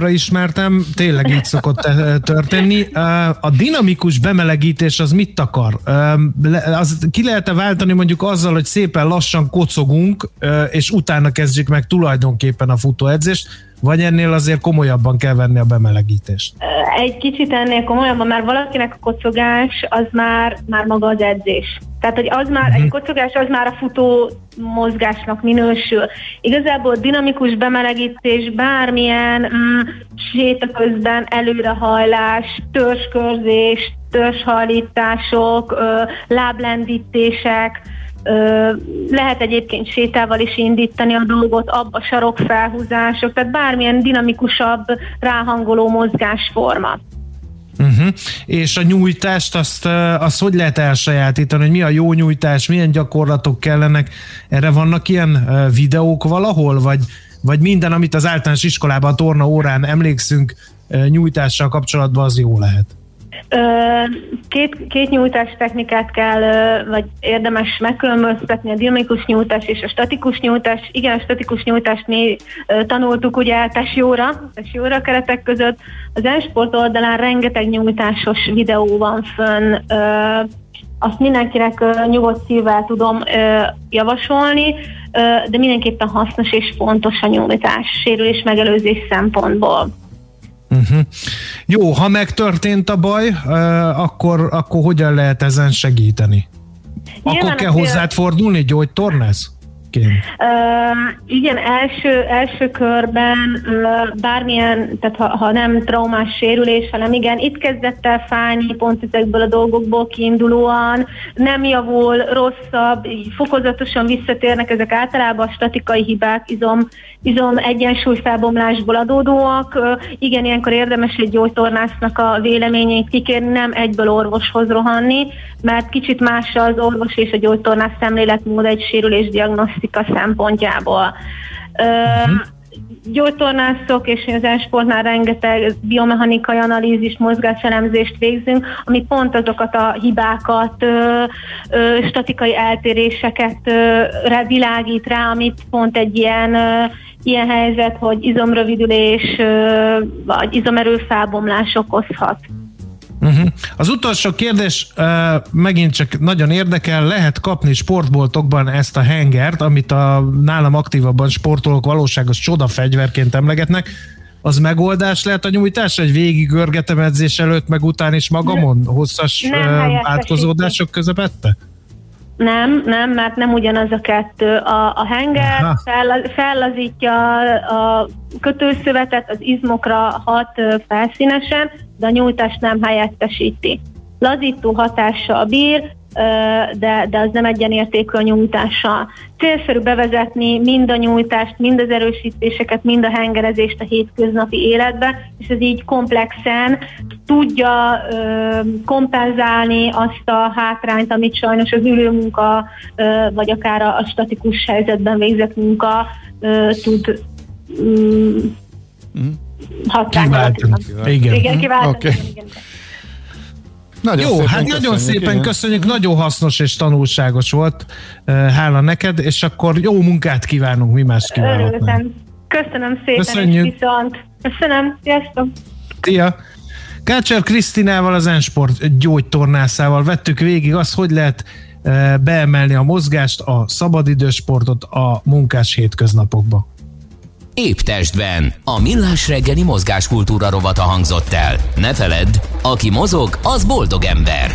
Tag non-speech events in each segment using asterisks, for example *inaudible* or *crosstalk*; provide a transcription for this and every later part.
ismertem, tényleg így szokott történni. A dinamikus bemelegítés az mit akar? Az ki lehet-e váltani mondjuk azzal, hogy szépen lassan kocogunk, és utána kezdjük meg tulajdonképpen a futóedzést, vagy ennél azért komolyabban kell venni a bemelegítést? Egy kicsit ennél komolyabban, mert valakinek a kocogás az már, már maga az edzés. Tehát, hogy az már, uh-huh. egy kocogás az már a futó mozgásnak minősül. Igazából dinamikus bemelegítés, bármilyen mm, séta közben előrehajlás, törzskörzés, törzshajlítások, ö, láblendítések, Lehet egyébként sétával is indítani a dolgot, abba sarokfelhúzások, tehát bármilyen dinamikusabb, ráhangoló mozgásforma. Uh-huh. És a nyújtást, azt, azt hogy lehet elsajátítani, hogy mi a jó nyújtás, milyen gyakorlatok kellenek? Erre vannak ilyen videók valahol, vagy, vagy minden, amit az általános iskolában a torna órán emlékszünk nyújtással kapcsolatban, az jó lehet? Két, két nyújtás technikát kell, vagy érdemes megkülönböztetni, a dinamikus nyújtás és a statikus nyújtás. Igen, a statikus nyújtást mi tanultuk ugye tesióra, tesióra keretek között. Az e-sport oldalán rengeteg nyújtásos videó van fönn, azt mindenkinek nyugodt szívvel tudom javasolni, de mindenképpen hasznos és fontos a nyújtás sérülés megelőzés szempontból. Uh-huh. Jó, ha megtörtént a baj, akkor, akkor hogyan lehet ezen segíteni? Nyilván akkor kell hozzád fordulni, gyógytornász? Uh, igen, első, első körben uh, bármilyen, tehát ha, ha nem traumás sérülés, hanem igen, itt kezdett el fájni pont ezekből a dolgokból kiindulóan, nem javul, rosszabb, fokozatosan visszatérnek ezek általában a statikai hibák, izom, izom egyensúly felbomlásból adódóak. Uh, igen, ilyenkor érdemes egy gyógytornásznak a véleményét kikérni, nem egyből orvoshoz rohanni, mert kicsit más az orvos és a gyógytornász szemléletmód egy sérülés diagnosztikai diagnosztika szempontjából. Uh-huh. Gyógytornászok és az esportnál rengeteg biomechanikai analízis, mozgáselemzést végzünk, ami pont azokat a hibákat, ö, ö, statikai eltéréseket ö, világít rá, amit pont egy ilyen ö, ilyen helyzet, hogy izomrövidülés vagy izomerő felbomlás okozhat. Uh-huh. Az utolsó kérdés uh, megint csak nagyon érdekel, lehet kapni sportboltokban ezt a hengert, amit a nálam aktívabban sportolók valóságos csodafegyverként emlegetnek, az megoldás lehet a nyújtás, hogy végig görgetem edzés előtt, meg után is magamon hosszas uh, átkozódások közepette? Nem, nem, mert nem ugyanaz a kettő. A, a henger fel, fellazítja a kötőszövetet, az izmokra hat felszínesen, de a nyújtást nem helyettesíti. Lazító hatással bír, de, de az nem egyenértékű a nyújtással. Célszerű bevezetni mind a nyújtást, mind az erősítéseket, mind a hengerezést a hétköznapi életbe, és ez így komplexen tudja ö, kompenzálni azt a hátrányt, amit sajnos az ülőmunka, ö, vagy akár a, a statikus helyzetben végzett munka ö, tud mm, mm. Kiváltani. Igen, igen kiváltani. Okay. Igen, igen. Nagyon Jó, szépen hát köszönjük, nagyon szépen igen. köszönjük, nagyon hasznos és tanulságos volt. Hála neked, és akkor jó munkát kívánunk, mi más kívánok. Köszönöm szépen, Köszönjük. és viszont. Köszönöm, sziasztok! Szia! Kácser Krisztinával, az Ensport gyógytornászával vettük végig azt, hogy lehet beemelni a mozgást, a szabadidősportot a munkás hétköznapokba. Épp testben. A millás reggeli mozgáskultúra rovata hangzott el. Ne feledd, aki mozog, az boldog ember.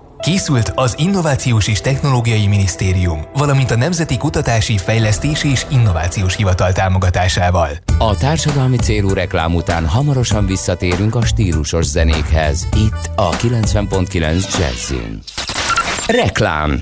Készült az Innovációs és Technológiai Minisztérium, valamint a Nemzeti Kutatási, Fejlesztési és Innovációs Hivatal támogatásával. A társadalmi célú reklám után hamarosan visszatérünk a stílusos zenékhez. Itt a 90.9 Jazzin. Reklám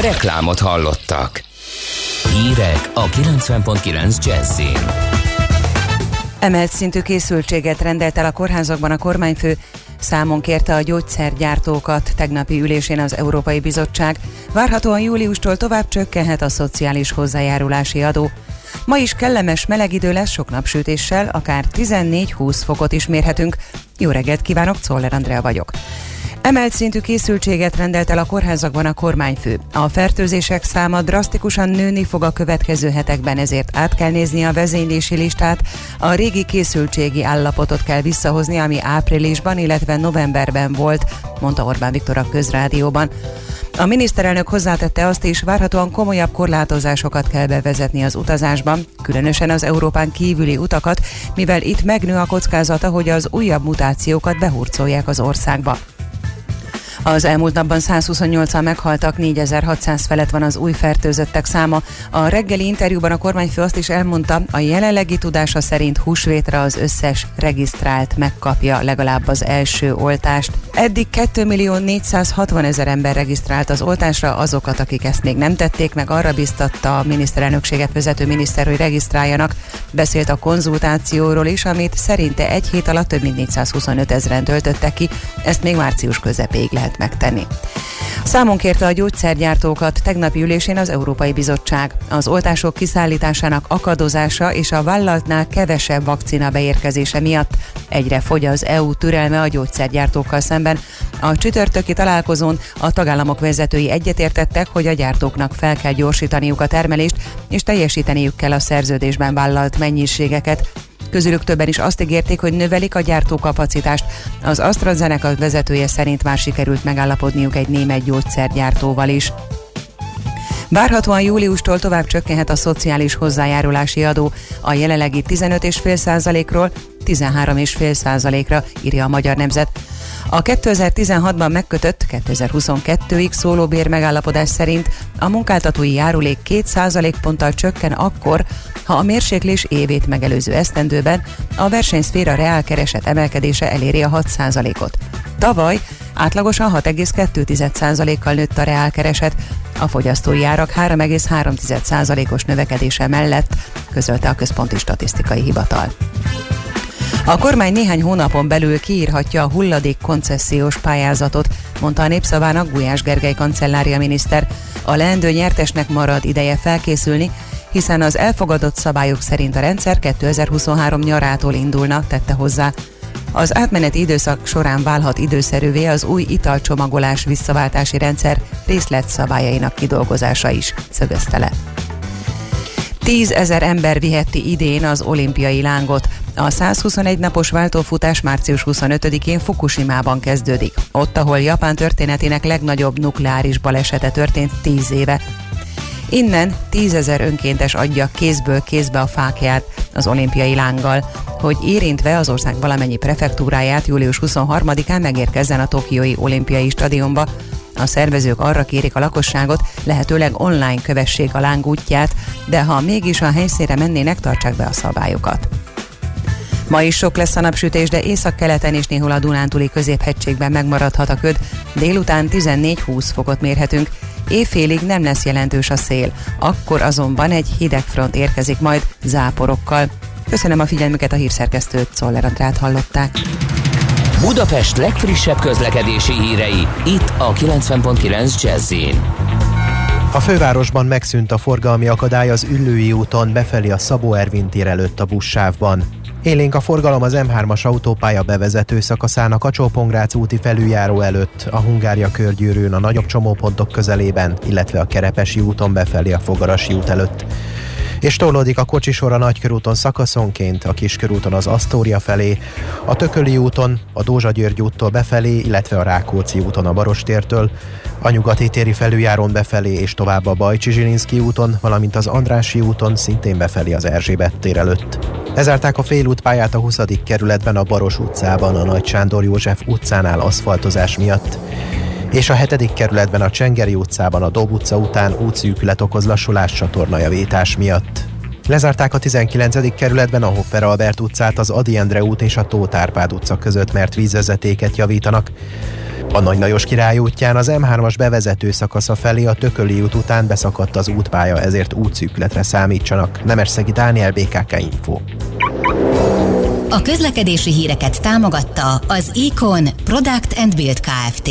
Reklámot hallottak. Hírek a 90.9 Jazzin. Emelt szintű készültséget rendelt el a kórházakban a kormányfő, számon kérte a gyógyszergyártókat tegnapi ülésén az Európai Bizottság. Várhatóan júliustól tovább csökkenhet a szociális hozzájárulási adó. Ma is kellemes meleg idő lesz sok napsütéssel, akár 14-20 fokot is mérhetünk. Jó reggelt kívánok, Czoller Andrea vagyok. Emelt szintű készültséget rendelt el a kórházakban a kormányfő. A fertőzések száma drasztikusan nőni fog a következő hetekben, ezért át kell nézni a vezénylési listát. A régi készültségi állapotot kell visszahozni, ami áprilisban, illetve novemberben volt, mondta Orbán Viktor a közrádióban. A miniszterelnök hozzátette azt is, várhatóan komolyabb korlátozásokat kell bevezetni az utazásban, különösen az Európán kívüli utakat, mivel itt megnő a kockázata, hogy az újabb mutációkat behurcolják az országba. Az elmúlt napban 128-an meghaltak, 4600 felett van az új fertőzöttek száma. A reggeli interjúban a kormányfő azt is elmondta, a jelenlegi tudása szerint húsvétre az összes regisztrált megkapja legalább az első oltást. Eddig 2 millió 460 ezer ember regisztrált az oltásra, azokat, akik ezt még nem tették meg, arra biztatta a miniszterelnökséget vezető miniszter, hogy regisztráljanak. Beszélt a konzultációról is, amit szerinte egy hét alatt több mint 425 ezeren töltöttek ki, ezt még március közepéig lehet megtenni. Számon kérte a gyógyszergyártókat tegnapi ülésén az Európai Bizottság. Az oltások kiszállításának akadozása és a vállalatnál kevesebb vakcina beérkezése miatt egyre fogy az EU türelme a gyógyszergyártókkal szemben. A csütörtöki találkozón a tagállamok vezetői egyetértettek, hogy a gyártóknak fel kell gyorsítaniuk a termelést, és teljesíteniük kell a szerződésben vállalt mennyiségeket. Közülük többen is azt ígérték, hogy növelik a gyártókapacitást. Az AstraZeneca vezetője szerint már sikerült megállapodniuk egy német gyógyszergyártóval is. Várhatóan júliustól tovább csökkenhet a szociális hozzájárulási adó a jelenlegi 15,5%-ról 13,5%-ra, írja a Magyar Nemzet. A 2016-ban megkötött 2022-ig szóló bér megállapodás szerint a munkáltatói járulék 2% ponttal csökken akkor, ha a mérséklés évét megelőző esztendőben a versenyszféra reálkereset emelkedése eléri a 6% ot Tavaly átlagosan 6,2%-kal nőtt a reálkereset, a fogyasztói árak 3,3%-os növekedése mellett, közölte a Központi Statisztikai Hivatal. A kormány néhány hónapon belül kiírhatja a hulladék koncesziós pályázatot, mondta a népszavának Gulyás Gergely kancellária miniszter. A leendő nyertesnek marad ideje felkészülni, hiszen az elfogadott szabályok szerint a rendszer 2023 nyarától indulna, tette hozzá. Az átmeneti időszak során válhat időszerűvé az új italcsomagolás visszaváltási rendszer részletszabályainak kidolgozása is, szögözte le. Tízezer ember viheti idén az olimpiai lángot. A 121 napos váltófutás március 25-én Fukushima-ban kezdődik. Ott, ahol Japán történetének legnagyobb nukleáris balesete történt 10 éve. Innen tízezer önkéntes adja kézből kézbe a fákját az olimpiai lánggal, hogy érintve az ország valamennyi prefektúráját július 23-án megérkezzen a Tokiói olimpiai stadionba. A szervezők arra kérik a lakosságot, lehetőleg online kövessék a láng útját, de ha mégis a helyszínre mennének, tartsák be a szabályokat. Ma is sok lesz a napsütés, de északkeleten és néhol a Dunántúli középhegységben megmaradhat a köd. Délután 14-20 fokot mérhetünk. Éjfélig nem lesz jelentős a szél, akkor azonban egy hideg front érkezik majd záporokkal. Köszönöm a figyelmüket a hírszerkesztőt, Czoller Andrát hallották. Budapest legfrissebb közlekedési hírei, itt a 90.9 jazz a fővárosban megszűnt a forgalmi akadály az Üllői úton befelé a Szabó Ervin tér előtt a buszsávban. Élénk a forgalom az M3-as autópálya bevezető szakaszának a Csópongrác úti felüljáró előtt, a Hungária körgyűrűn a nagyobb csomópontok közelében, illetve a Kerepesi úton befelé a Fogarasi út előtt és tolódik a kocsisor a Nagykörúton szakaszonként, a Kiskörúton az Asztória felé, a Tököli úton, a Dózsa György úttól befelé, illetve a Rákóczi úton a Barostértől, a Nyugati téri felüljáron befelé és tovább a Bajcsi Zsilinszki úton, valamint az Andrási úton szintén befelé az Erzsébet tér előtt. Lezárták a félútpályát a 20. kerületben a Baros utcában, a Nagy Sándor József utcánál aszfaltozás miatt és a 7. kerületben a Csengeri utcában a Dob utca után útszűkület okoz lassulás csatornajavítás miatt. Lezárták a 19. kerületben a Hoffer Albert utcát, az Adi Endre út és a Tóth Árpád utca között, mert vízvezetéket javítanak. A Nagy Lajos király útján az M3-as bevezető szakasza felé a Tököli út után beszakadt az útpálya, ezért útszűkületre számítsanak. Nemesszegi Dániel, BKK Info. A közlekedési híreket támogatta az Econ Product and Build Kft.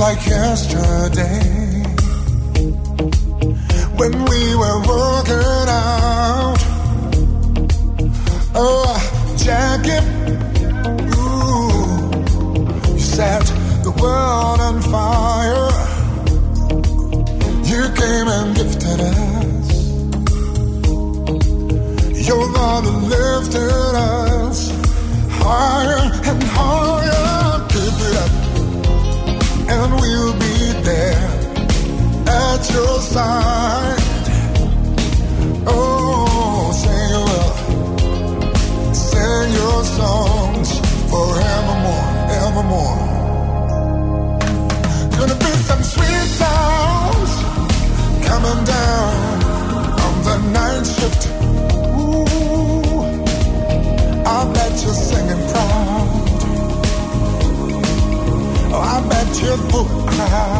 like yesterday when we were walking out. Oh, jacket, ooh, you set the world on fire. You came and gifted us. Your love lifted us higher and higher. your side. Oh, sing sing your songs forevermore, evermore. Gonna be some sweet sounds coming down on the night shift. Ooh, I bet you're singing proud. I bet your book cry.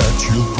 bet you'll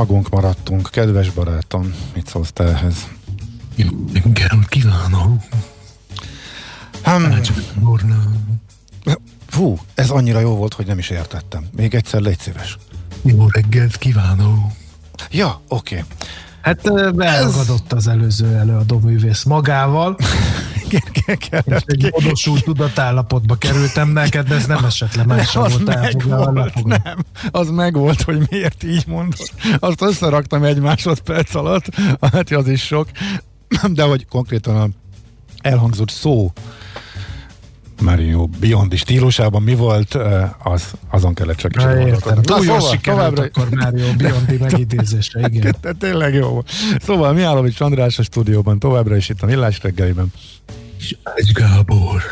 Magunk maradtunk. Kedves barátom, mit szólsz te ehhez? Jó kívánok! Hmm, Urna. fú, ez annyira jó volt, hogy nem is értettem. Még egyszer légy szíves. Jó reggelt kívánok! Ja, oké. Okay. Hát elragadott az előző előadó művész magával, *laughs* és egy módosult tudatállapotba kerültem neked, de ez nem esett le, más sem az volt meg elfoglalva. volt, lefoglalva. nem. Az meg volt, hogy miért így mondod. Azt összeraktam egy másodperc alatt, hát az is sok. De hogy konkrétan a elhangzott szó Mario Biondi stílusában mi volt, az, azon kellett csak is gondolkodnom. Túl jól sikerült akkor Mário *laughs* Biondi megidézése, igen. *laughs* Tényleg jó. Szóval mi Mihálovics András a stúdióban, továbbra is itt a Millás reggeliben. Egy Gábor.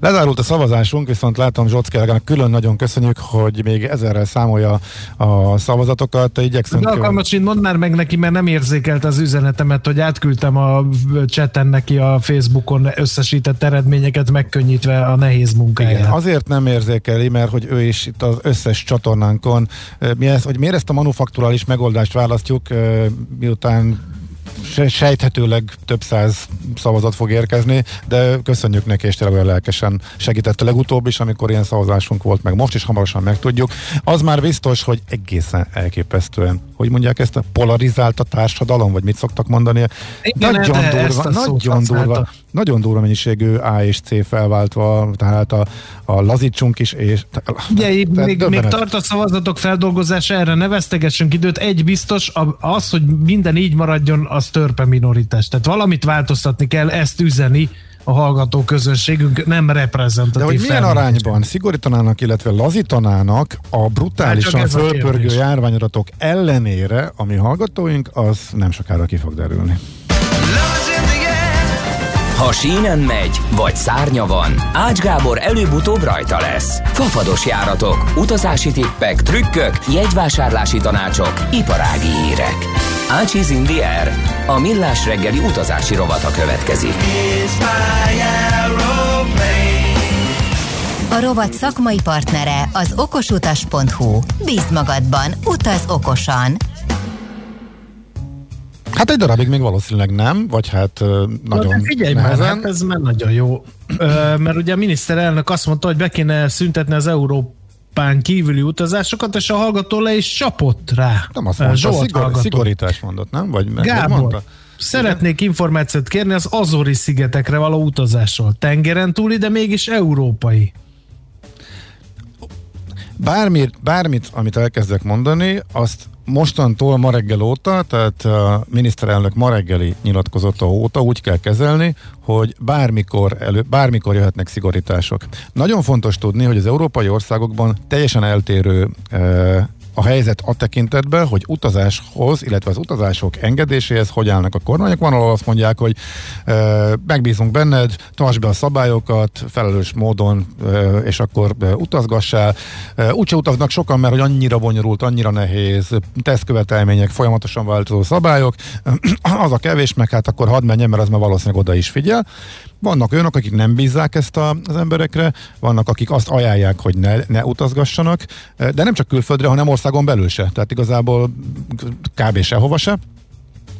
Lezárult a szavazásunk, viszont látom Zsockelgának külön nagyon köszönjük, hogy még ezerrel számolja a szavazatokat. Igyekszünk... De alkalmasint mondd már meg neki, mert nem érzékelt az üzenetemet, hogy átküldtem a chaten neki a Facebookon összesített eredményeket, megkönnyítve a nehéz munkáját. Igen, azért nem érzékeli, mert hogy ő is itt az összes csatornánkon, mi ezt, hogy miért ezt a manufakturális megoldást választjuk, miután sejthetőleg több száz szavazat fog érkezni, de köszönjük neki, és tényleg olyan lelkesen segített a legutóbb is, amikor ilyen szavazásunk volt, meg most is hamarosan megtudjuk. Az már biztos, hogy egészen elképesztően, hogy mondják ezt, a polarizált a társadalom, vagy mit szoktak mondani? Igen, nagyon ezt durva, nagyon durva, nagyon durva mennyiségű A és C felváltva, tehát a, a lazítsunk is, és Ugye, még, még tart a szavazatok feldolgozása, erre ne vesztegessünk időt. Egy biztos, az, hogy minden így maradjon, az törpe minoritás. Tehát valamit változtatni kell, ezt üzeni a hallgató közönségünk, nem reprezentatív. De hogy milyen felmérés. arányban szigorítanának, illetve lazítanának a Hát brutálisan a fölpörgő járványadatok ellenére, ami hallgatóink, az nem sokára ki fog derülni. Ha sínen megy, vagy szárnya van, Ács Gábor előbb-utóbb rajta lesz. Fafados járatok, utazási tippek, trükkök, jegyvásárlási tanácsok, iparági hírek. Ácsiz in the air. A millás reggeli utazási rovata következik. A rovat szakmai partnere az okosutas.hu. Bízd magadban, utaz okosan! Hát egy darabig még valószínűleg nem, vagy hát Na, nagyon de figyelj már, hát ez már nagyon jó. Ö, mert ugye a miniszterelnök azt mondta, hogy be kéne szüntetni az Európán kívüli utazásokat, és a hallgató le is csapott rá. Nem azt mondta, Zsolt szigor, hallgató. szigorítás mondott, nem? Vagy meg- Gábor, mondta? szeretnék információt kérni az Azori szigetekre való utazásról. Tengeren túli, de mégis európai. Bármit, bármit, amit elkezdek mondani, azt mostantól ma reggel óta, tehát a miniszterelnök ma reggeli nyilatkozata óta úgy kell kezelni, hogy bármikor, elő, bármikor jöhetnek szigorítások. Nagyon fontos tudni, hogy az európai országokban teljesen eltérő e, a helyzet a tekintetben, hogy utazáshoz, illetve az utazások engedéséhez hogy állnak a kormányok. Van, ahol azt mondják, hogy e, megbízunk benned, tartsd be a szabályokat, felelős módon, e, és akkor e, utazgassál. E, úgyse utaznak sokan, mert hogy annyira bonyolult, annyira nehéz, tesztkövetelmények, folyamatosan változó szabályok, *clears throat* az a kevés, meg hát akkor hadd menjen, mert az már valószínűleg oda is figyel. Vannak olyanok, akik nem bízzák ezt a, az emberekre, vannak, akik azt ajánlják, hogy ne, ne utazgassanak, de nem csak külföldre, hanem országon belül se. Tehát igazából kb. sehova se.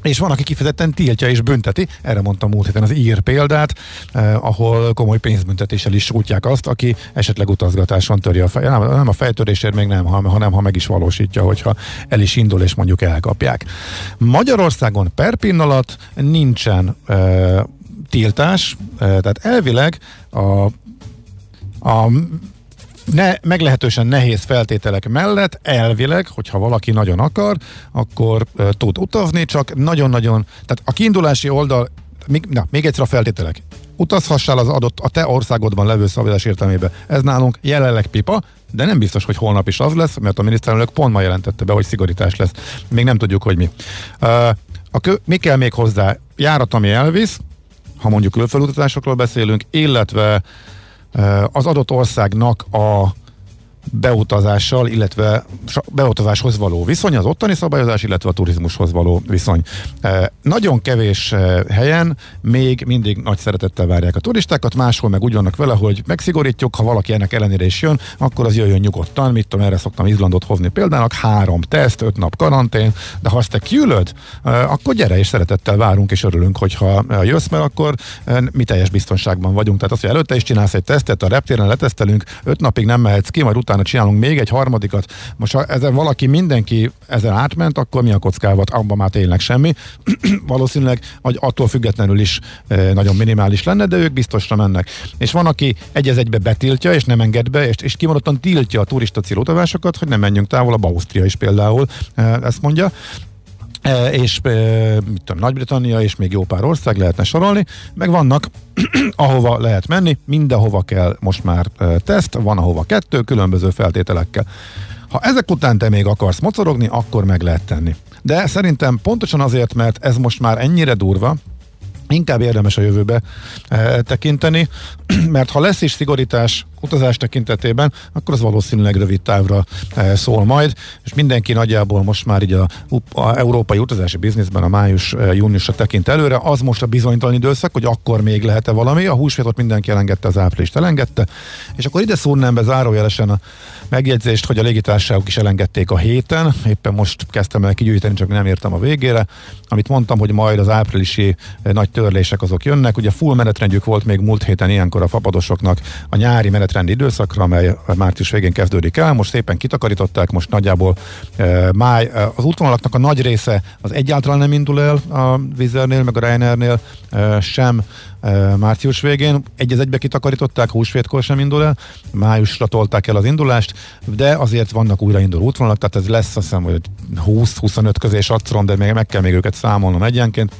És van, aki kifejezetten tiltja és bünteti, erre mondtam múlt héten az ír példát, eh, ahol komoly pénzbüntetéssel is sújtják azt, aki esetleg utazgatáson törje a fej. Nem, nem a fejtörésért még nem, hanem ha meg is valósítja, hogyha el is indul és mondjuk elkapják. Magyarországon per pillanat nincsen eh, tiltás, eh, tehát elvileg a a ne, meglehetősen nehéz feltételek mellett elvileg, hogyha valaki nagyon akar, akkor uh, tud utazni, csak nagyon-nagyon, tehát a kiindulási oldal, még, na, még egyszer a feltételek. Utazhassál az adott, a te országodban levő szabályozás értelmébe. Ez nálunk jelenleg pipa, de nem biztos, hogy holnap is az lesz, mert a miniszterelnök pont ma jelentette be, hogy szigorítás lesz. Még nem tudjuk, hogy mi. Uh, a kö, mi kell még hozzá? Járat, ami elvisz, ha mondjuk külföldutazásokról beszélünk, illetve az adott országnak a beutazással, illetve beutazáshoz való viszony, az ottani szabályozás, illetve a turizmushoz való viszony. E, nagyon kevés helyen még mindig nagy szeretettel várják a turistákat, máshol meg úgy vannak vele, hogy megszigorítjuk, ha valaki ennek ellenére is jön, akkor az jöjjön nyugodtan, mit tudom, erre szoktam Izlandot hozni példának, három teszt, öt nap karantén, de ha azt te kiülöd, akkor gyere és szeretettel várunk és örülünk, hogyha jössz, mert akkor mi teljes biztonságban vagyunk. Tehát azt, hogy előtte is csinálsz egy tesztet, a reptéren letesztelünk, öt napig nem mehetsz ki, majd utána csinálunk még egy harmadikat. Most ha ezen valaki, mindenki ezen átment, akkor mi a kockávat? Abban már tényleg semmi. *clears throat* Valószínűleg hogy attól függetlenül is e, nagyon minimális lenne, de ők biztosra mennek. És van, aki egy egybe betiltja, és nem enged be, és, és kimondottan tiltja a turista célutavásokat, hogy nem menjünk távol, a Ausztria is például e, ezt mondja. E, és e, mit tudom, Nagy-Britannia és még jó pár ország lehetne sorolni, meg vannak, *clears throat* ahova lehet menni, mindenhova kell most már e, teszt, van ahova kettő, különböző feltételekkel. Ha ezek után te még akarsz mocorogni, akkor meg lehet tenni. De szerintem pontosan azért, mert ez most már ennyire durva, inkább érdemes a jövőbe e, tekinteni, *clears throat* mert ha lesz is szigorítás utazás tekintetében, akkor az valószínűleg rövid távra e, szól majd, és mindenki nagyjából most már így a, a európai utazási bizniszben a május-júniusra e, tekint előre, az most a bizonytalan időszak, hogy akkor még lehet-e valami, a húsvétot mindenki elengedte, az áprilist elengedte, és akkor ide szúrnám be zárójelesen a megjegyzést, hogy a légitársaságok is elengedték a héten, éppen most kezdtem el kigyűjteni, csak nem értem a végére, amit mondtam, hogy majd az áprilisi nagy törlések azok jönnek, ugye full menetrendjük volt még múlt héten ilyenkor a fapadosoknak a nyári menetrendi időszakra, amely március végén kezdődik el, most szépen kitakarították, most nagyjából e, máj, az útvonalaknak a nagy része az egyáltalán nem indul el a Vizernél, meg a Ryanairnél e, sem, március végén. Egy egybe kitakarították, húsvétkor sem indul el, májusra tolták el az indulást, de azért vannak újrainduló útvonalak, tehát ez lesz azt hiszem, hogy 20-25 közé satszron, de még meg kell még őket számolnom egyenként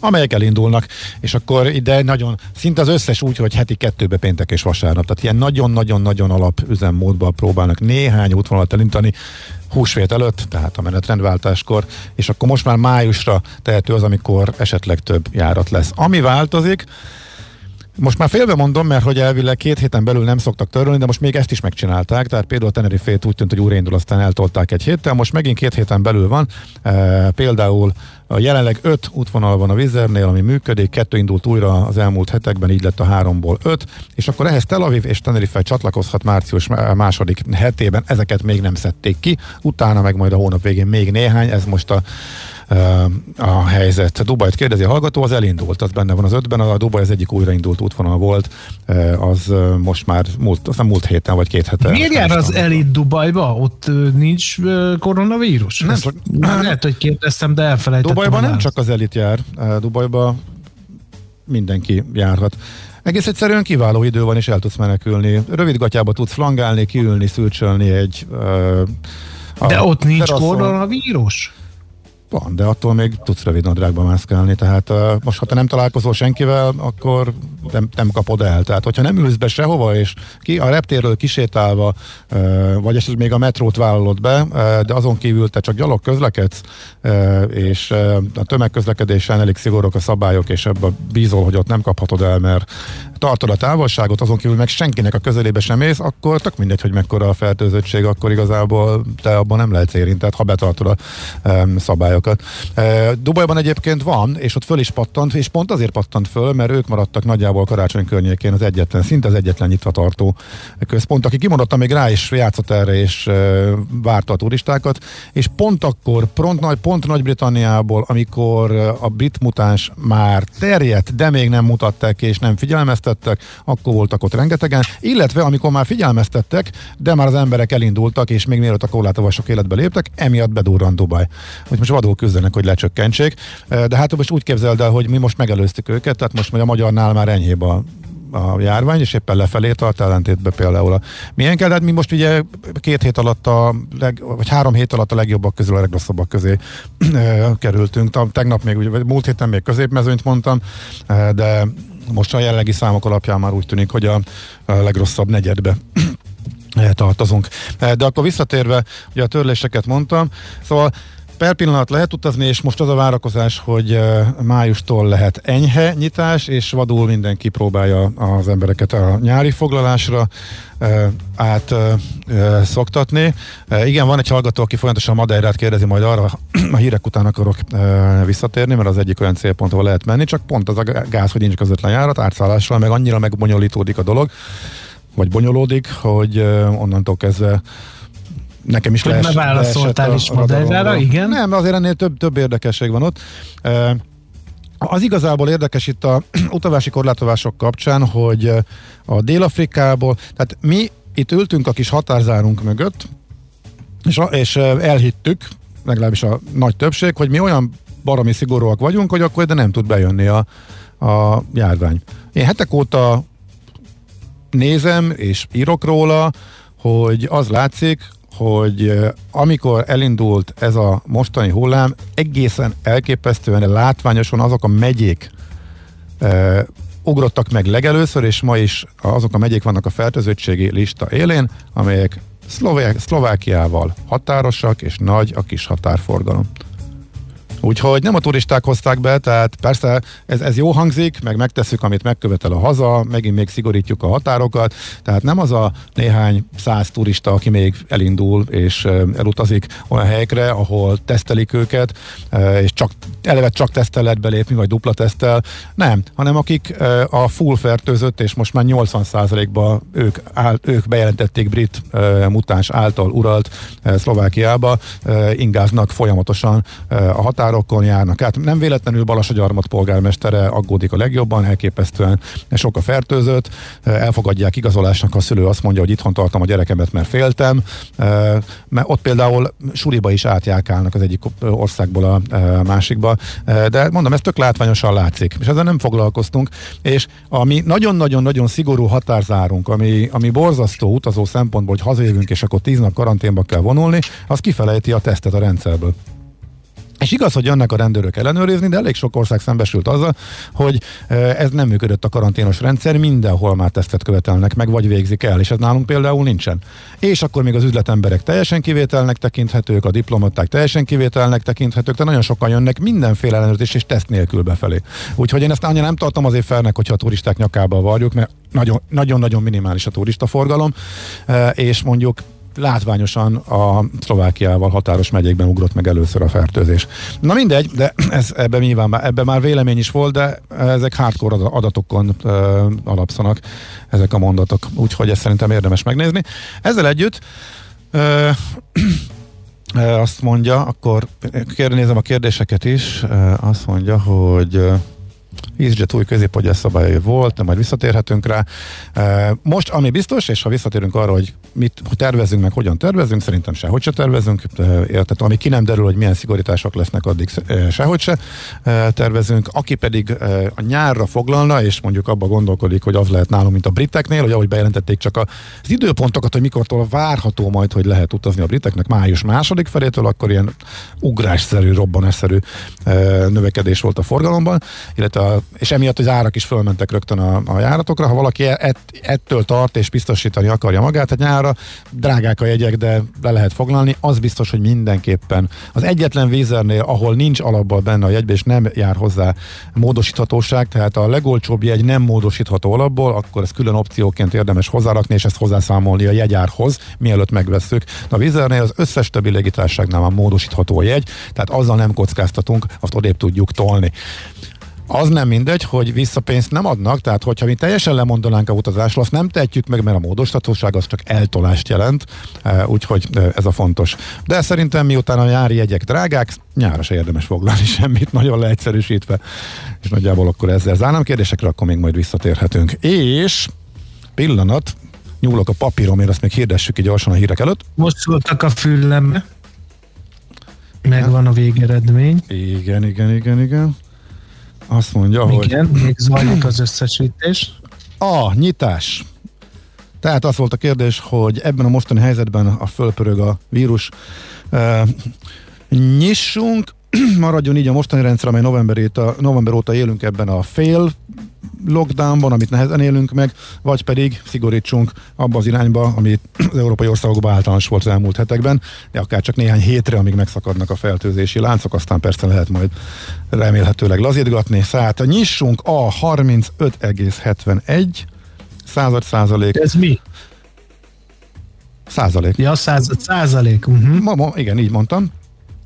amelyek elindulnak, és akkor ide nagyon, szinte az összes úgy, hogy heti kettőbe péntek és vasárnap, tehát ilyen nagyon-nagyon-nagyon alap üzemmódban próbálnak néhány útvonalat elindítani, húsvét előtt, tehát a menetrendváltáskor, és akkor most már májusra tehető az, amikor esetleg több járat lesz. Ami változik, most már félbe mondom, mert hogy elvileg két héten belül nem szoktak törölni, de most még ezt is megcsinálták, tehát például a tenerife úgy tűnt, hogy újraindul, aztán eltolták egy héttel, most megint két héten belül van, e, például a jelenleg öt útvonal van a Vizernél, ami működik, kettő indult újra az elmúlt hetekben, így lett a háromból öt, és akkor ehhez Tel Aviv és Tenerife csatlakozhat március második hetében, ezeket még nem szedték ki, utána meg majd a hónap végén még néhány, ez most a a helyzet. Dubajt kérdezi a hallgató, az elindult, az benne van az ötben, a Dubaj az egyik újraindult útvonal volt, az most már múlt, aztán múlt héten vagy két hete. Miért jár az elit Dubajba? Ott nincs koronavírus? Nem, csak, lehet, hogy kérdeztem, de elfelejtettem. Dubajban nem csak az elit jár, Dubajba mindenki járhat. Egész egyszerűen kiváló idő van, és el tudsz menekülni. Rövid gatyába tudsz flangálni, kiülni, szülcsölni egy... Uh, De ott nincs koronavírus? Van, de attól még tudsz rövid nadrágba mászkálni, tehát uh, most ha te nem találkozol senkivel, akkor nem, nem kapod el. Tehát hogyha nem ülsz be sehova, és ki a reptérről kisétálva, uh, vagy esetleg még a metrót vállalod be, uh, de azon kívül te csak gyalog közlekedsz, uh, és uh, a tömegközlekedésen elég szigorúak a szabályok, és ebben bízol, hogy ott nem kaphatod el, mert tartod a távolságot, azon kívül meg senkinek a közelébe sem mész, akkor tök mindegy, hogy mekkora a fertőzöttség, akkor igazából te abban nem lehetsz érintett, ha betartod a um, szabályokat. Uh, Dubajban egyébként van, és ott föl is pattant, és pont azért pattant föl, mert ők maradtak nagyjából karácsony környékén az egyetlen, szinte az egyetlen nyitva tartó központ, aki kimondottan még rá is játszott erre, és uh, várta a turistákat, és pont akkor, pont, nagy, pont Nagy-Britanniából, amikor a brit mutáns már terjedt, de még nem mutatták, és nem figyelmeztettek, figyelmeztettek, akkor voltak ott rengetegen, illetve amikor már figyelmeztettek, de már az emberek elindultak, és még mielőtt a korlátozások életbe léptek, emiatt bedurrant Dubaj. Hogy most vadul küzdenek, hogy lecsökkentsék. De hát most úgy képzeld el, hogy mi most megelőztük őket, tehát most a magyarnál már enyhébb a a járvány, és éppen lefelé tart, ellentétben például a milyen kell, hát mi most ugye két hét alatt, a leg, vagy három hét alatt a legjobbak közül a legrosszabbak közé kerültünk. Tegnap még, vagy múlt héten még középmezőnyt mondtam, de most a jelenlegi számok alapján már úgy tűnik, hogy a, a legrosszabb negyedbe *clears throat* tartozunk. De akkor visszatérve, ugye a törléseket mondtam, szóval per pillanat lehet utazni, és most az a várakozás, hogy májustól lehet enyhe nyitás, és vadul mindenki próbálja az embereket a nyári foglalásra át szoktatni. Igen, van egy hallgató, aki folyamatosan Madeirát kérdezi, majd arra a hírek után akarok visszatérni, mert az egyik olyan célpont, ahol lehet menni, csak pont az a gáz, hogy nincs közvetlen járat, átszállással, meg annyira megbonyolítódik a dolog, vagy bonyolódik, hogy onnantól kezdve nekem is lehet. válaszoltál is Madeirára, igen? Nem, azért ennél több, több érdekesség van ott. Az igazából érdekes itt a *clears throat* utavási korlátozások kapcsán, hogy a Dél-Afrikából, tehát mi itt ültünk a kis határzárunk mögött, és, és elhittük, legalábbis a nagy többség, hogy mi olyan baromi szigorúak vagyunk, hogy akkor de nem tud bejönni a, a járvány. Én hetek óta nézem és írok róla, hogy az látszik, hogy amikor elindult ez a mostani hullám, egészen elképesztően látványosan azok a megyék e, ugrottak meg legelőször, és ma is azok a megyék vannak a fertőzöttségi lista élén, amelyek Szlovákiával határosak, és nagy a kis határforgalom. Úgyhogy nem a turisták hozták be, tehát persze ez, ez jó hangzik, meg megtesszük, amit megkövetel a haza, megint még szigorítjuk a határokat, tehát nem az a néhány száz turista, aki még elindul és elutazik olyan helyekre, ahol tesztelik őket, és csak eleve csak tesztel lehet belépni, vagy dupla tesztel, nem, hanem akik a full fertőzött, és most már 80%-ban ők, áll, ők bejelentették brit mutáns által uralt Szlovákiába, ingáznak folyamatosan a határ határokon járnak át. Nem véletlenül Balasagyarmat polgármestere aggódik a legjobban, elképesztően sok a fertőzött, elfogadják igazolásnak, a szülő azt mondja, hogy itthon tartom a gyerekemet, mert féltem, mert ott például suriba is átjárkálnak az egyik országból a másikba, de mondom, ez tök látványosan látszik, és ezzel nem foglalkoztunk, és ami nagyon-nagyon-nagyon szigorú határzárunk, ami, ami borzasztó utazó szempontból, hogy hazajövünk, és akkor tíz nap karanténba kell vonulni, az kifelejti a tesztet a rendszerből. És igaz, hogy jönnek a rendőrök ellenőrizni, de elég sok ország szembesült azzal, hogy ez nem működött a karanténos rendszer, mindenhol már tesztet követelnek meg, vagy végzik el, és ez nálunk például nincsen. És akkor még az üzletemberek teljesen kivételnek tekinthetők, a diplomaták teljesen kivételnek tekinthetők, de nagyon sokan jönnek mindenféle ellenőrzés és teszt nélkül befelé. Úgyhogy én ezt annyira nem tartom azért felnek, hogyha a turisták nyakába varjuk, mert nagyon-nagyon minimális a turista forgalom, és mondjuk látványosan a Szlovákiával határos megyékben ugrott meg először a fertőzés. Na mindegy, de ez, ebben nyilván ebben már vélemény is volt, de ezek hardcore adatokon ö, alapszanak ezek a mondatok, úgyhogy ezt szerintem érdemes megnézni. Ezzel együtt ö, azt mondja, akkor nézem a kérdéseket is, azt mondja, hogy EasyJet új középpogyás szabályai volt, de majd visszatérhetünk rá. Most, ami biztos, és ha visszatérünk arra, hogy mit tervezünk, meg hogyan tervezünk, szerintem sehogy se tervezünk, érted, ami ki nem derül, hogy milyen szigorítások lesznek, addig sehogy se tervezünk. Aki pedig a nyárra foglalna, és mondjuk abba gondolkodik, hogy az lehet nálunk, mint a briteknél, hogy ahogy bejelentették csak az időpontokat, hogy mikortól várható majd, hogy lehet utazni a briteknek május második felétől, akkor ilyen ugrásszerű, robbanásszerű növekedés volt a forgalomban, illetve a és emiatt az árak is fölmentek rögtön a, a járatokra. Ha valaki ett, ettől tart és biztosítani akarja magát a nyára, drágák a jegyek, de le lehet foglalni, az biztos, hogy mindenképpen az egyetlen vízernél, ahol nincs alapból benne a jegybe, és nem jár hozzá módosíthatóság, tehát a legolcsóbb jegy nem módosítható alapból, akkor ez külön opcióként érdemes hozzárakni, és ezt hozzászámolni a jegyárhoz, mielőtt megveszük. De a vízernél az összes többi légitárságnál van módosítható a jegy, tehát azzal nem kockáztatunk, azt odébb tudjuk tolni. Az nem mindegy, hogy visszapénzt nem adnak, tehát hogyha mi teljesen lemondanánk a utazásról, azt nem tehetjük meg, mert a módosítatóság az csak eltolást jelent, e, úgyhogy e, ez a fontos. De szerintem miután a nyári jegyek drágák, nyára se érdemes foglalni *laughs* semmit, nagyon leegyszerűsítve, és nagyjából akkor ezzel zárnám kérdésekre, akkor még majd visszatérhetünk. És pillanat, nyúlok a papíromért, azt még hirdessük így gyorsan a hírek előtt. Most szóltak a füllembe. Megvan a végeredmény. Igen, igen, igen, igen. Azt mondja, Igen, hogy... Igen, még zajlik az összesítés. A, nyitás. Tehát az volt a kérdés, hogy ebben a mostani helyzetben a fölpörög a vírus. Uh, nyissunk, *clears throat* maradjon így a mostani rendszer, amely november óta, november óta élünk ebben a fél lockdownban, amit nehezen élünk meg, vagy pedig szigorítsunk abba az irányba, amit *clears throat* az európai országokban általános volt az elmúlt hetekben, de akár csak néhány hétre, amíg megszakadnak a fertőzési láncok, aztán persze lehet majd remélhetőleg lazítgatni. Tehát nyissunk a 35,71 század százalék. Ez mi? Százalék. Ja, század százalék. Uh-huh. Ma, ma, igen, így mondtam.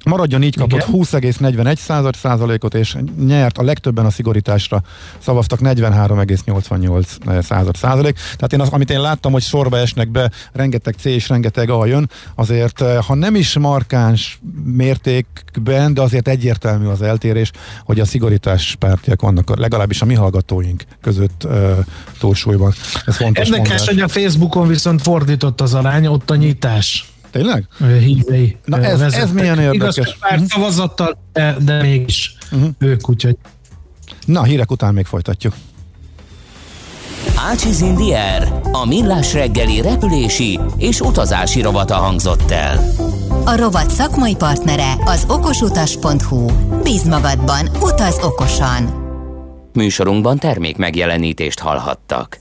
Maradjon így kapott 20,41 század százalékot, és nyert a legtöbben a szigorításra szavaztak 43,88 század százalék. Tehát én az, amit én láttam, hogy sorba esnek be, rengeteg C és rengeteg A jön, azért eh, ha nem is markáns mértékben, de azért egyértelmű az eltérés, hogy a szigorítás pártiak vannak, legalábbis a mi hallgatóink között uh, túlsúlyban. Ez fontos Érdekes, mondás. hogy a Facebookon viszont fordított az arány, ott a nyitás. Tényleg? Hívei. Na ez, ez milyen érdekes. Igaz, pár uh-huh. szavazattal, de, de mégis uh-huh. ők, úgyhogy. Na, hírek után még folytatjuk. Ácsiz Indier, a millás reggeli repülési és utazási rovata hangzott el. A rovat szakmai partnere az okosutas.hu. Bíz magadban, utaz okosan! Műsorunkban termék megjelenítést hallhattak.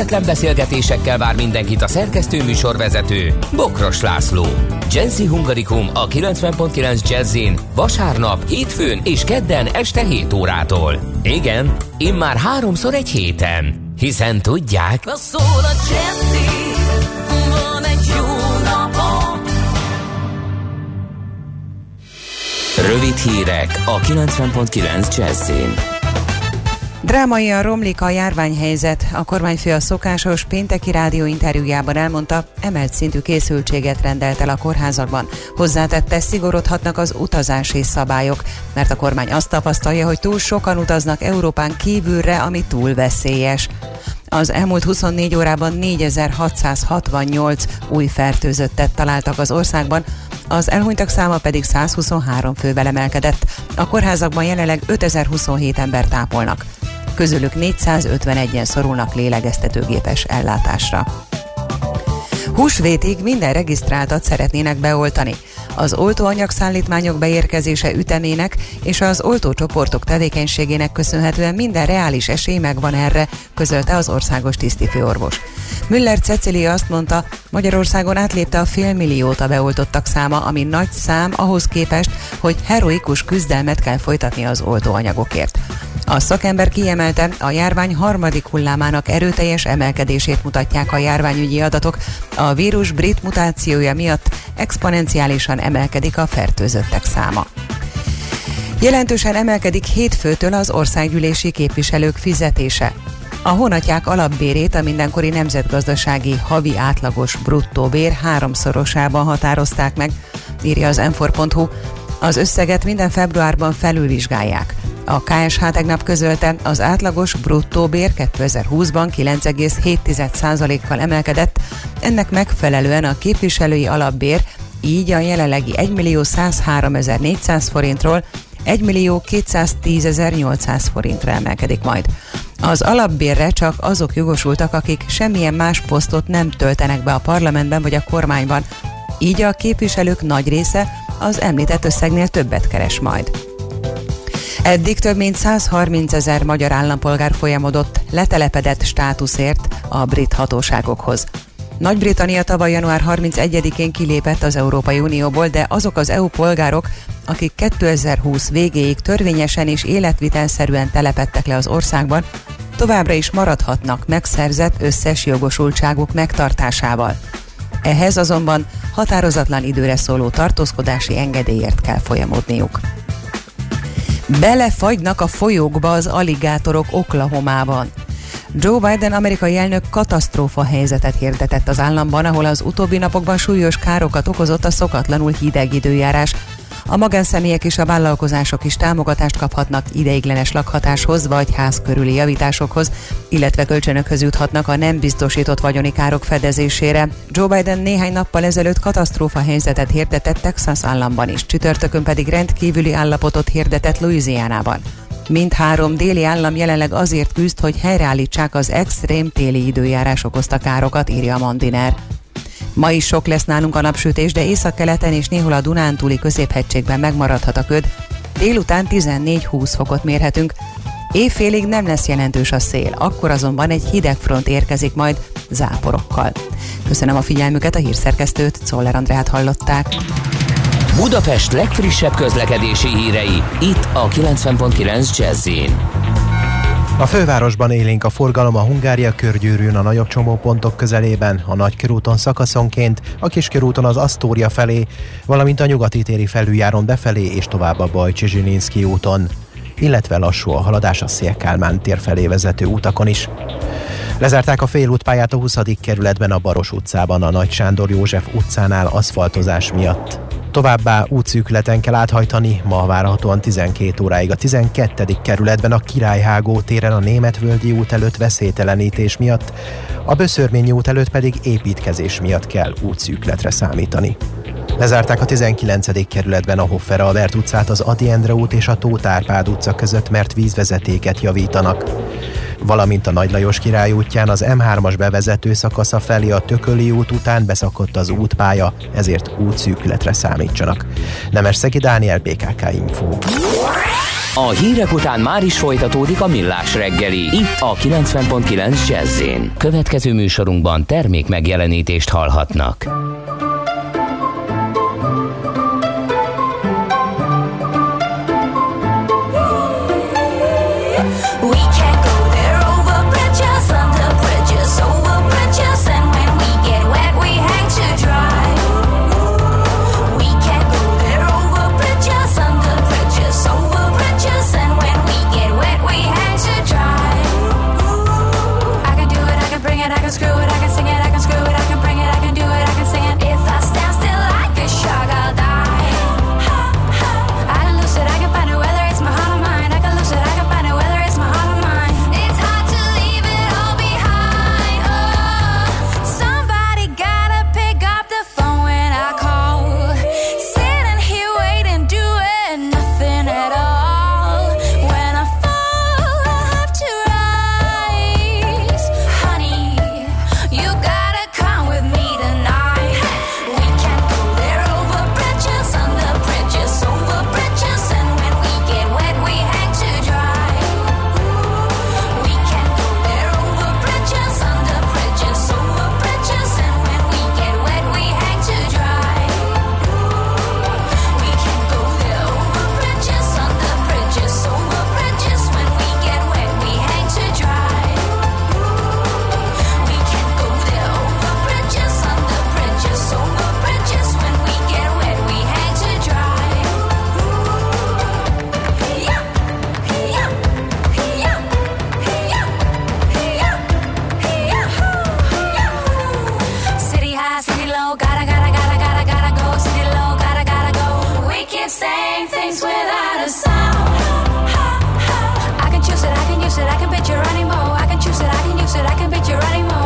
kötetlen beszélgetésekkel vár mindenkit a szerkesztő műsorvezető, Bokros László. Jazzy Hungarikum a 90.9 Jazzin vasárnap, hétfőn és kedden este 7 órától. Igen, immár háromszor egy héten. Hiszen tudják... Na szól a Jazzy, van egy jó napom. Rövid hírek a 90.9 Jazzin. Drámaian romlik a járványhelyzet. A kormányfő a szokásos pénteki rádió interjújában elmondta, emelt szintű készültséget rendelt el a kórházakban. Hozzátette, szigorodhatnak az utazási szabályok, mert a kormány azt tapasztalja, hogy túl sokan utaznak Európán kívülre, ami túl veszélyes. Az elmúlt 24 órában 4668 új fertőzöttet találtak az országban, az elhunytak száma pedig 123 fővel emelkedett. A kórházakban jelenleg 5027 ember tápolnak. Közülük 451-en szorulnak lélegeztetőgépes ellátásra. Húsvétig minden regisztráltat szeretnének beoltani. Az oltóanyag szállítmányok beérkezése ütemének és az oltócsoportok tevékenységének köszönhetően minden reális esély megvan erre, közölte az országos tisztifőorvos. Müller Cecilia azt mondta, Magyarországon átlépte a félmilliót a beoltottak száma, ami nagy szám ahhoz képest, hogy heroikus küzdelmet kell folytatni az oltóanyagokért. A szakember kiemelte, a járvány harmadik hullámának erőteljes emelkedését mutatják a járványügyi adatok. A vírus brit mutációja miatt exponenciálisan emelkedik a fertőzöttek száma. Jelentősen emelkedik hétfőtől az országgyűlési képviselők fizetése. A honatják alapbérét a mindenkori nemzetgazdasági havi átlagos bruttó bér háromszorosában határozták meg, írja az m Az összeget minden februárban felülvizsgálják. A KSH tegnap közölte, az átlagos bruttó bér 2020-ban 9,7%-kal emelkedett, ennek megfelelően a képviselői alapbér így a jelenlegi 1 millió 103.400 forintról 1 millió 210.800 forintra emelkedik majd. Az alapbérre csak azok jogosultak, akik semmilyen más posztot nem töltenek be a parlamentben vagy a kormányban, így a képviselők nagy része az említett összegnél többet keres majd. Eddig több mint 130 ezer magyar állampolgár folyamodott letelepedett státuszért a brit hatóságokhoz. Nagy-Britannia tavaly január 31-én kilépett az Európai Unióból, de azok az EU polgárok, akik 2020 végéig törvényesen és életvitelszerűen telepettek le az országban, továbbra is maradhatnak megszerzett összes jogosultságuk megtartásával. Ehhez azonban határozatlan időre szóló tartózkodási engedélyért kell folyamodniuk. Belefagynak a folyókba az aligátorok Oklahomában. Joe Biden amerikai elnök katasztrófa helyzetet hirdetett az államban, ahol az utóbbi napokban súlyos károkat okozott a szokatlanul hideg időjárás, a magánszemélyek és a vállalkozások is támogatást kaphatnak ideiglenes lakhatáshoz vagy ház körüli javításokhoz, illetve kölcsönökhöz juthatnak a nem biztosított vagyoni károk fedezésére. Joe Biden néhány nappal ezelőtt katasztrófa helyzetet hirdetett Texas államban is, csütörtökön pedig rendkívüli állapotot hirdetett Louisianában. Mindhárom déli állam jelenleg azért küzd, hogy helyreállítsák az extrém téli időjárás okozta károkat, írja Mandiner. Ma is sok lesz nálunk a napsütés, de északkeleten és néhol a Dunántúli középhegységben megmaradhat a köd. Délután 14-20 fokot mérhetünk. Évfélig nem lesz jelentős a szél, akkor azonban egy hideg front érkezik majd záporokkal. Köszönöm a figyelmüket, a hírszerkesztőt, Czoller Andrát hallották. Budapest legfrissebb közlekedési hírei, itt a 90.9 jazz a fővárosban élénk a forgalom a Hungária körgyűrűn a nagyobb csomópontok közelében, a Nagykörúton szakaszonként, a Kiskörúton az Asztória felé, valamint a nyugati téri felüljáron befelé és tovább a Bajcsi Zsilinszki úton illetve lassú a haladás a Szélkálmán tér felé vezető utakon is. Lezárták a félútpályát a 20. kerületben a Baros utcában, a Nagy Sándor József utcánál aszfaltozás miatt. Továbbá útszűkületen kell áthajtani, ma várhatóan 12 óráig a 12. kerületben a Királyhágó téren a Németvölgyi út előtt veszélytelenítés miatt, a Böszörményi út előtt pedig építkezés miatt kell útszűkletre számítani. Lezárták a 19. kerületben a Hoffer Albert utcát, az Adi Endre út és a Tóth Árpád utca között, mert vízvezetéket javítanak. Valamint a Nagy Lajos király útján az M3-as bevezető szakasza felé a Tököli út után beszakott az útpálya, ezért útszűkületre számítsanak. Nemes Szegi Dániel, BKK Info. A hírek után már is folytatódik a millás reggeli, itt a 90.9 jazz Következő műsorunkban termék megjelenítést hallhatnak. It, I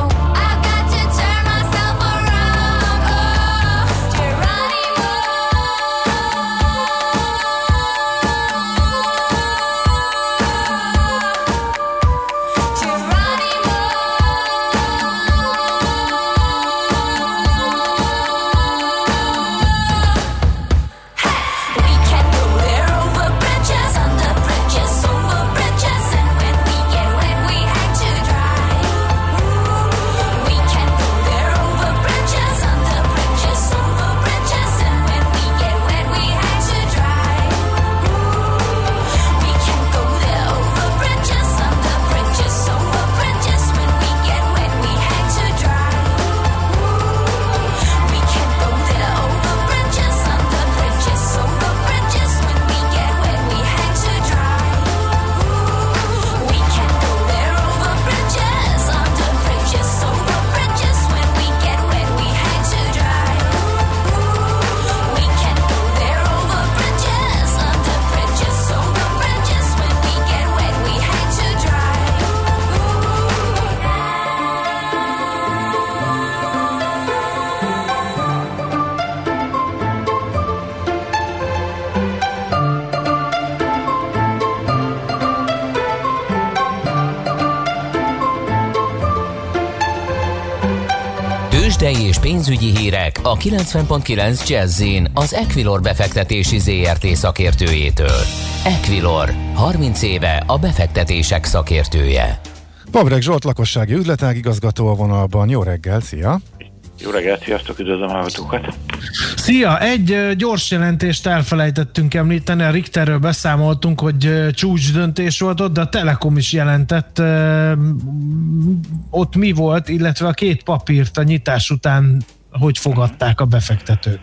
pénzügyi hírek a 90.9 Jazzin az Equilor befektetési ZRT szakértőjétől. Equilor, 30 éve a befektetések szakértője. Pavreg Zsolt lakossági üzletág igazgató a vonalban. Jó reggel, szia! Jó reggelt, sziasztok, üdvözlöm a hallgatókat! Szia! Egy gyors jelentést elfelejtettünk említeni, a Richterről beszámoltunk, hogy csúcs döntés volt ott, de a Telekom is jelentett. Ott mi volt, illetve a két papírt a nyitás után hogy fogadták a befektetők?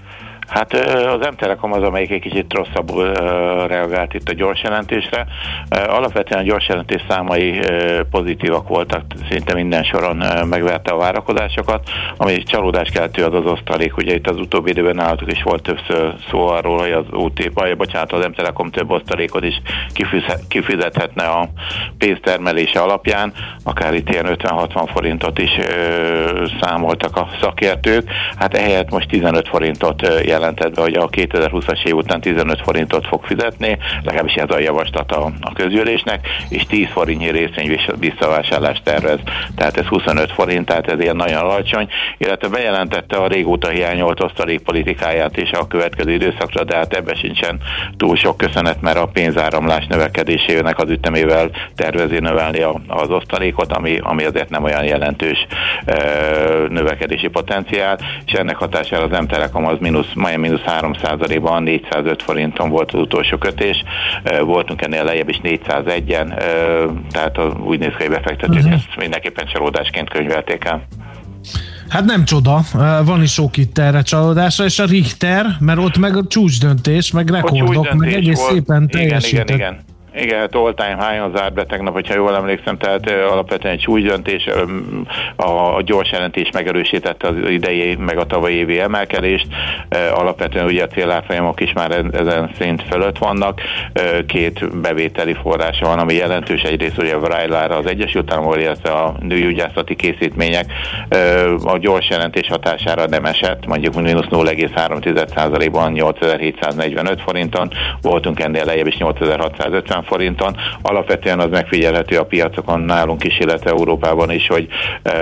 Hát az M-Telekom az, amelyik egy kicsit rosszabbul reagált itt a gyors jelentésre. Alapvetően a gyors jelentés számai pozitívak voltak, szinte minden soron megverte a várakozásokat, ami csalódás keltő az az osztalék. Ugye itt az utóbbi időben nálatok is volt többször szó arról, hogy az UT, vagy bocsánat, az M-Telekom több osztalékot is kifize- kifizethetne a pénztermelése alapján, akár itt ilyen 50-60 forintot is számoltak a szakértők. Hát ehelyett most 15 forintot ö, jelentett be, hogy a 2020-as év után 15 forintot fog fizetni, legalábbis ez a javaslat a, a közgyűlésnek, és 10 forintnyi részvény vissza- visszavásárlást tervez. Tehát ez 25 forint, tehát ez ilyen nagyon alacsony, illetve bejelentette a régóta hiányolt osztalékpolitikáját is a következő időszakra, de hát ebbe sincsen túl sok köszönet, mert a pénzáramlás növekedésének az ütemével tervezi növelni a, az osztalékot, ami, ami azért nem olyan jelentős ö, növekedési potenciál, és ennek hatására az M-Telekom az mínusz, majdnem mínusz 3 ban 405 forinton volt az utolsó kötés, voltunk ennél lejjebb is 401-en, ö, tehát úgy néz ki, hogy befektetők uh-huh. ezt mindenképpen csalódásként könyvelték el. Hát nem csoda, van is sok itt erre csalódásra, és a Richter, mert ott meg a csúcs döntés, meg rekordok, meg egész volt. szépen teljesített. igen, igen. Igen, hát all time high-on zárt be tegnap, hogyha jól emlékszem, tehát alapvetően egy súly döntés, ö, a, gyors jelentés megerősítette az idei, meg a tavalyi évi emelkedést, alapvetően ugye a célárfolyamok is már ezen szint fölött vannak, két bevételi forrása van, ami jelentős, egyrészt ugye a Vrajlára az Egyesült Államokból, illetve a nőgyógyászati készítmények. A gyors jelentés hatására nem esett, mondjuk mínusz 0,3%-ban 8745 forinton, voltunk ennél lejjebb is 8650 forinton. Alapvetően az megfigyelhető a piacokon nálunk is, illetve Európában is, hogy e,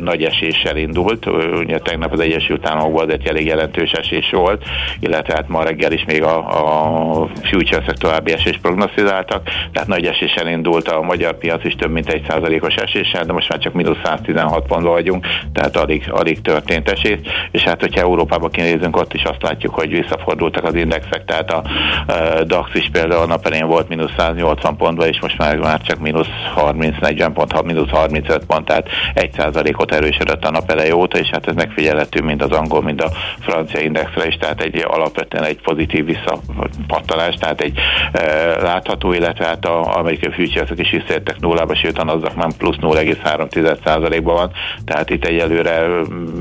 nagy eséssel indult. Ugye tegnap az Egyesült Államokban egy elég jelentős esés volt, illetve hát ma reggel is még a, a futures további esés prognosztizáltak, tehát nagy eséssel indult a magyar piac is több mint egy százalékos eséssel, de most már csak mínusz 116 pontban vagyunk, tehát alig, alig történt esés, és hát hogyha Európába kinézünk, ott is azt látjuk, hogy visszafordultak az indexek, tehát a e, DAX is például a nap elején volt mínusz 180 pontba, és most már, már csak mínusz 30-40 pont, mínusz 35 pont, tehát 1 százalékot erősödött a nap eleje óta, és hát ez megfigyelhető mind az angol, mind a francia indexre is, tehát egy alapvetően egy pozitív visszapattanás, tehát egy e, látható, illetve hát a amerikai futures is visszaértek nullába, sőt azzak már plusz 0,3 százalékban van, tehát itt egyelőre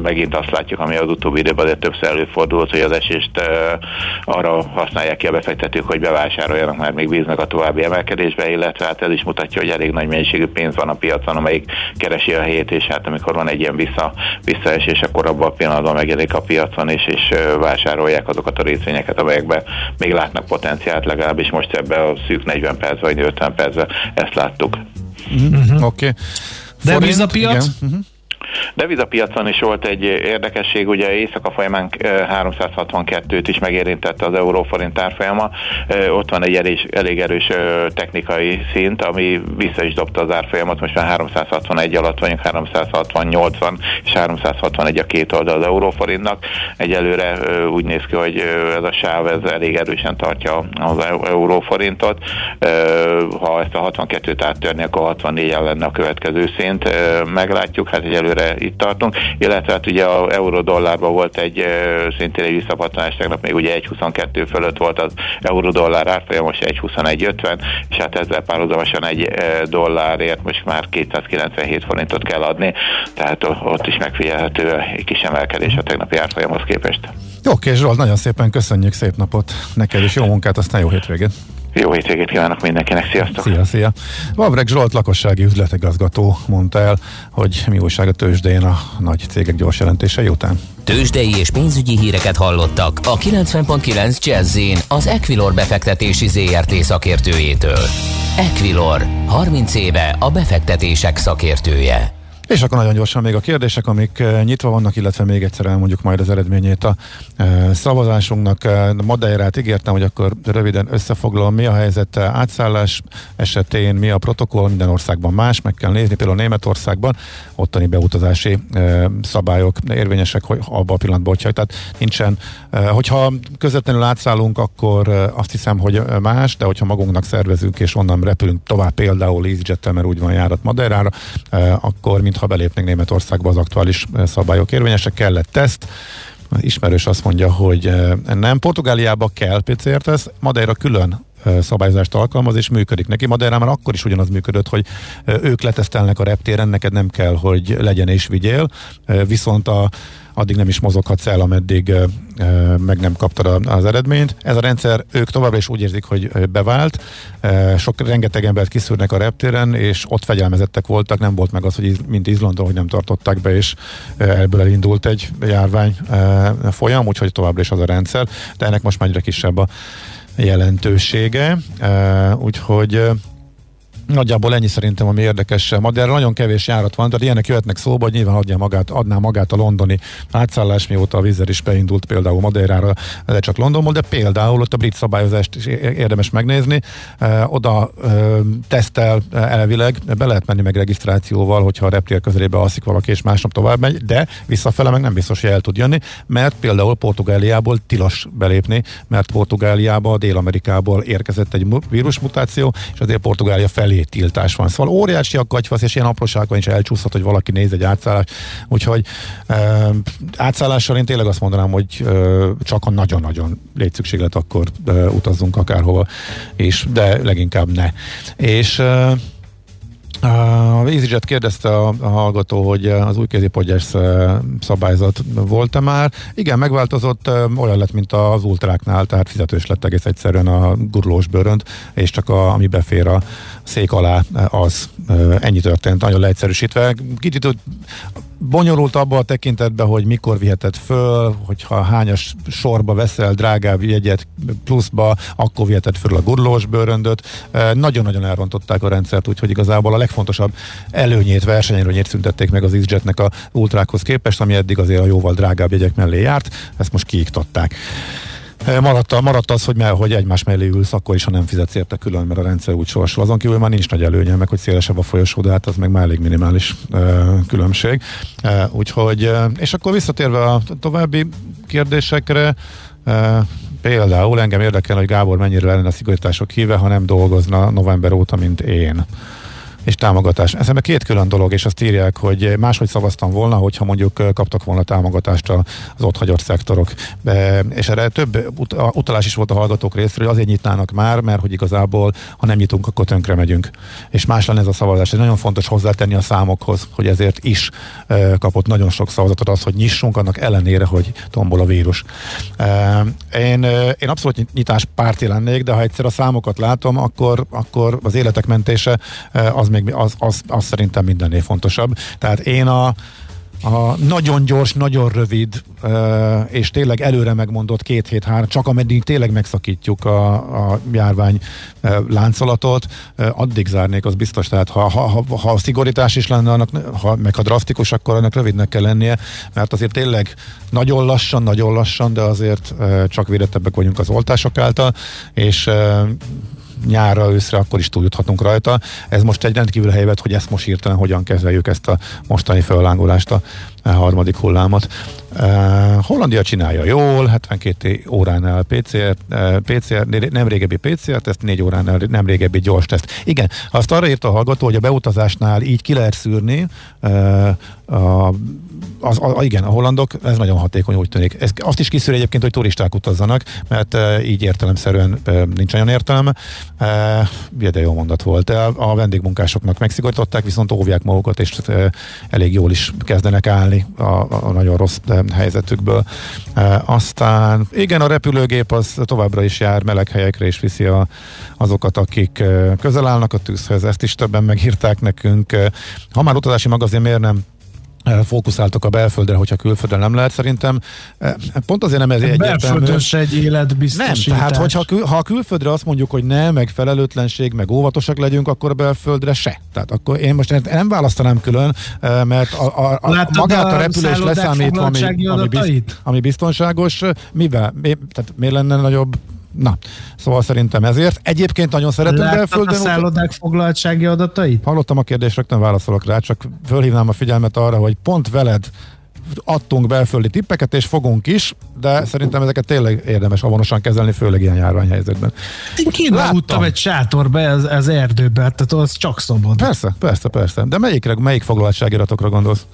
megint azt látjuk, ami az utóbbi időben azért többször előfordult, hogy az esést e, arra használják ki a befektetők, hogy bevásároljanak, mert még bíznak a további emelkedésbe, illetve hát ez is mutatja, hogy elég nagy mennyiségű pénz van a piacon, amelyik keresi a helyét, és hát amikor van egy ilyen vissza, visszaesés, akkor abban a pillanatban megjelenik a piacon, és, és vásárolják azokat a részvényeket, amelyekben még látnak potenciált, legalábbis most ebbe a szűk 40 perc vagy 50 percben ezt láttuk. Uh-huh. Oké. Okay. Devizapiac? Uh-huh. Devizapiacon is volt egy érdekesség, ugye éjszaka folyamán 362-t is megérintette az euróforint árfolyama. Ott van egy elég, elég erős technikai szint, ami vissza is dobta az árfolyamat. Most már 361 alatt vagyunk, 368 van, és 361 a két oldal az euróforintnak. Egyelőre úgy néz ki, hogy ez a sáv ez elég erősen tartja az euróforintot. Ha ezt a 62-t áttörni, akkor 64 lenne a következő szint. Meglátjuk, hát egyelőre egyelőre itt tartunk, illetve hát ugye a euró-dollárban volt egy szintén egy visszapattanás, tegnap még ugye 1,22 fölött volt az euró-dollár árfolyam, most 1,21,50, és hát ezzel párhuzamosan egy dollárért most már 297 forintot kell adni, tehát ott is megfigyelhető egy kis emelkedés a tegnapi árfolyamhoz képest. Oké, Zsolt, nagyon szépen köszönjük, szép napot neked, és jó munkát, aztán jó hétvégét! Jó hétvégét kívánok mindenkinek, sziasztok! Szia, szia! Vavreg Zsolt lakossági üzletegazgató mondta el, hogy mi újság a tőzsdén a nagy cégek gyors jelentései után. Tőzsdei és pénzügyi híreket hallottak a 90.9 jazz az Equilor befektetési ZRT szakértőjétől. Equilor, 30 éve a befektetések szakértője. És akkor nagyon gyorsan még a kérdések, amik nyitva vannak, illetve még egyszer elmondjuk majd az eredményét a szavazásunknak. Madeirát ígértem, hogy akkor röviden összefoglalom, mi a helyzet átszállás esetén, mi a protokoll, minden országban más, meg kell nézni, például Németországban ottani beutazási szabályok érvényesek, hogy abban a pillanatban, hogyha, tehát nincsen, hogyha közvetlenül átszállunk, akkor azt hiszem, hogy más, de hogyha magunknak szervezünk és onnan repülünk tovább, például EasyJet-tel, mert úgy van járat Madeirára, akkor mint ha belépnénk Németországba az aktuális szabályok érvényesek, kellett teszt, ismerős azt mondja, hogy nem. Portugáliába kell PCR-teszt, Madeira külön szabályzást alkalmaz, és működik neki. Madeira már akkor is ugyanaz működött, hogy ők letesztelnek a reptéren, neked nem kell, hogy legyen és vigyél, viszont a addig nem is mozoghatsz el, ameddig meg nem kaptad az eredményt. Ez a rendszer, ők továbbra is úgy érzik, hogy bevált. Sok, rengeteg embert kiszűrnek a reptéren, és ott fegyelmezettek voltak, nem volt meg az, hogy mint Izlandon, hogy nem tartották be, és ebből elindult egy járvány folyam, úgyhogy továbbra is az a rendszer, de ennek most már egyre kisebb a jelentősége, úgyhogy Nagyjából ennyi szerintem, ami érdekes. Madeira nagyon kevés járat van, tehát ilyenek jöhetnek szóba, hogy nyilván adja magát, adná magát a londoni átszállás, mióta a vízzel is beindult például Madeirára, de csak Londonból, de például ott a brit szabályozást is érdemes megnézni. E, oda e, tesztel elvileg, be lehet menni meg regisztrációval, hogyha a reptér közelébe alszik valaki, és másnap tovább megy, de visszafele meg nem biztos, hogy el tud jönni, mert például Portugáliából tilos belépni, mert Portugáliába, Dél-Amerikából érkezett egy vírusmutáció, és azért Portugália felé felé tiltás van. Szóval óriási a katyvasz, és ilyen apróságban is elcsúszhat, hogy valaki néz egy átszállást. Úgyhogy e, átszállással én tényleg azt mondanám, hogy e, csak a nagyon-nagyon létszükséglet akkor e, utazzunk akárhova, és, de leginkább ne. És e, a EasyJet kérdezte a, a hallgató, hogy az új kézipodgyás szabályzat volt-e már. Igen, megváltozott, olyan lett, mint az ultráknál, tehát fizetős lett egész egyszerűen a gurulós bőrönt, és csak a, ami befér a szék alá, az ennyi történt, nagyon leegyszerűsítve. Kicsit bonyolult abban a tekintetben, hogy mikor viheted föl, hogyha hányas sorba veszel drágább jegyet pluszba, akkor viheted föl a gurulós bőröndöt. Nagyon-nagyon elrontották a rendszert, úgyhogy igazából a legfontosabb előnyét, versenyelőnyét szüntették meg az EasyJetnek a ultrákhoz képest, ami eddig azért a jóval drágább jegyek mellé járt, ezt most kiiktatták. Maradt, maradt az, hogy, mert, hogy egymás mellé ülsz, akkor is, ha nem fizetsz érte külön, mert a rendszer úgy sorsul. Azon kívül már nincs nagy előnye, meg hogy szélesebb a folyosó, de hát az meg már elég minimális uh, különbség. Uh, úgyhogy, uh, és akkor visszatérve a további kérdésekre, uh, Például engem érdekel, hogy Gábor mennyire lenne a szigorítások híve, ha nem dolgozna november óta, mint én és támogatás. Ez ebben két külön dolog, és azt írják, hogy máshogy szavaztam volna, hogyha mondjuk kaptak volna támogatást az ott hagyott szektorok. És erre több utalás is volt a hallgatók részéről, hogy azért nyitnának már, mert hogy igazából, ha nem nyitunk, akkor tönkre megyünk. És más lenne ez a szavazás. Ez nagyon fontos hozzátenni a számokhoz, hogy ezért is kapott nagyon sok szavazatot az, hogy nyissunk, annak ellenére, hogy tombol a vírus. Én, én abszolút nyit- nyitás párti lennék, de ha egyszer a számokat látom, akkor, akkor az életek mentése az még az, az, az szerintem mindennél fontosabb. Tehát én a, a nagyon gyors, nagyon rövid és tényleg előre megmondott két hét, három, csak ameddig tényleg megszakítjuk a, a járvány láncolatot, addig zárnék, az biztos. Tehát ha, ha, ha, ha szigorítás is lenne, annak, ha, meg ha drasztikus, akkor annak rövidnek kell lennie, mert azért tényleg nagyon lassan, nagyon lassan, de azért csak védettebbek vagyunk az oltások által, és nyárra, őszre, akkor is túljuthatunk rajta. Ez most egy rendkívül helyvet, hogy ezt most hirtelen hogyan kezeljük ezt a mostani föllángolást, a a harmadik hullámot. Uh, Hollandia csinálja jól, 72 óránál PCR, uh, PCR nem régebbi PCR-teszt, 4 óránál nem régebbi gyors teszt. Igen, azt arra írta a hallgató, hogy a beutazásnál így ki lehet szűrni uh, a, az, a, igen, a hollandok, ez nagyon hatékony úgy tűnik. Ez, azt is kiszűr egyébként, hogy turisták utazzanak, mert e, így értelemszerűen e, nincs olyan értelme. E, de jó mondat volt. A, vendégmunkásoknak megszigorították, viszont óvják magukat, és e, elég jól is kezdenek állni a, a nagyon rossz e, helyzetükből. Aztán igen, a repülőgép az továbbra is jár meleg helyekre, és viszi a, azokat, akik közel állnak a tűzhez. Ezt is többen megírták nekünk. Ha már utazási magazin, miért nem fókuszáltak a belföldre, hogyha külföldre nem lehet szerintem. Eh, Pont azért nem ez egyértelmű. Belföldön se egy életbiztosítás. Nem, tehát hogyha kül, ha a külföldre azt mondjuk, hogy nem, meg felelőtlenség, meg óvatosak legyünk, akkor a belföldre se. Tehát akkor én most nem választanám külön, eh, mert a, a, a, Láttad magát a a repülés leszámítva, ami, ami, biz, adatait? ami biztonságos, eh, mivel? Mi, tehát miért lenne nagyobb? Na, szóval szerintem ezért. Egyébként nagyon szeretünk Láttad a belföldön. ut- szállodák foglaltsági adatait? Hallottam a kérdést, rögtön válaszolok rá, csak fölhívnám a figyelmet arra, hogy pont veled adtunk belföldi tippeket, és fogunk is, de szerintem ezeket tényleg érdemes avonosan kezelni, főleg ilyen járványhelyzetben. Én kínáltam egy sátorbe az, az erdőbe, tehát az csak szabad. Persze, persze, persze. De melyikre, melyik foglaltságiratokra gondolsz?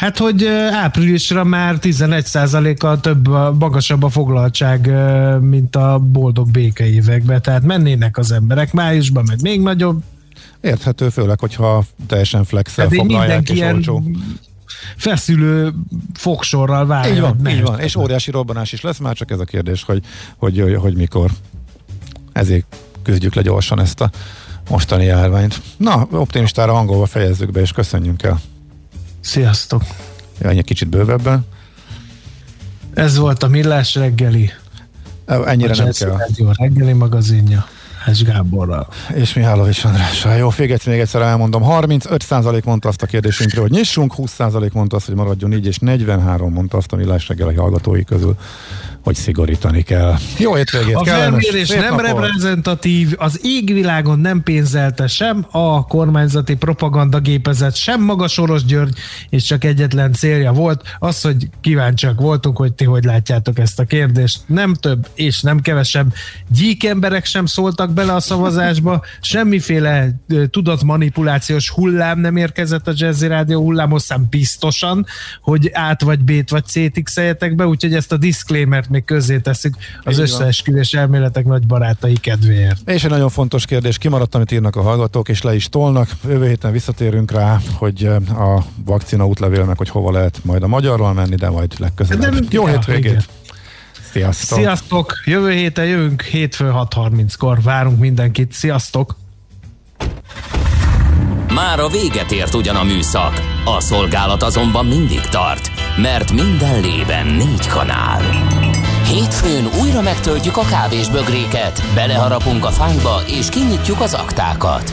Hát, hogy áprilisra már 11%-kal több, magasabb a foglaltság, mint a boldog béke években, tehát mennének az emberek, májusban meg még nagyobb. Érthető, főleg, hogyha teljesen flexel Eddig foglalják és ilyen olcsó. feszülő fogsorral várja. Így van, így van. És óriási robbanás is lesz, már csak ez a kérdés, hogy, hogy, hogy, hogy mikor. Ezért küzdjük le gyorsan ezt a mostani járványt. Na, optimistára hangolva fejezzük be, és köszönjünk el. Sziasztok! Jaj, egy kicsit bővebben. Ez volt a Millás reggeli. Ennyire a nem kell. Rádió reggeli magazinja. Hács Gáborral. És Mihálovics Andrással. Jó, féget még egyszer elmondom. 35% mondta azt a kérdésünkre, hogy nyissunk, 20% mondta azt, hogy maradjon így, és 43 mondta azt a millás reggeli hallgatói közül, hogy szigorítani kell. Jó hétvégét, A felmérés nem napot! reprezentatív, az égvilágon nem pénzelte sem a kormányzati propagandagépezet, sem maga Soros György, és csak egyetlen célja volt az, hogy kíváncsiak voltunk, hogy ti hogy látjátok ezt a kérdést. Nem több és nem kevesebb gyík emberek sem szóltak bele a szavazásba, semmiféle tudatmanipulációs hullám nem érkezett a Jazzy Rádió hullámosszám biztosan, hogy át vagy B-t vagy C-t x be, úgyhogy ezt a disclaimert még közzé tesszük az Így összeesküvés elméletek nagy barátai kedvéért. És egy nagyon fontos kérdés, kimaradt, amit írnak a hallgatók, és le is tolnak. Jövő héten visszatérünk rá, hogy a vakcina útlevél meg, hogy hova lehet majd a magyarral menni, de majd legközelebb. De- Jó ja, hétvégét! igen. Sziasztok! Sziasztok! Jövő héten jövünk hétfő 6.30-kor. Várunk mindenkit. Sziasztok! Már a véget ért ugyan a műszak, a szolgálat azonban mindig tart, mert minden lében négy kanál. Hétfőn újra megtöltjük a kávésbögréket, beleharapunk a fányba és kinyitjuk az aktákat.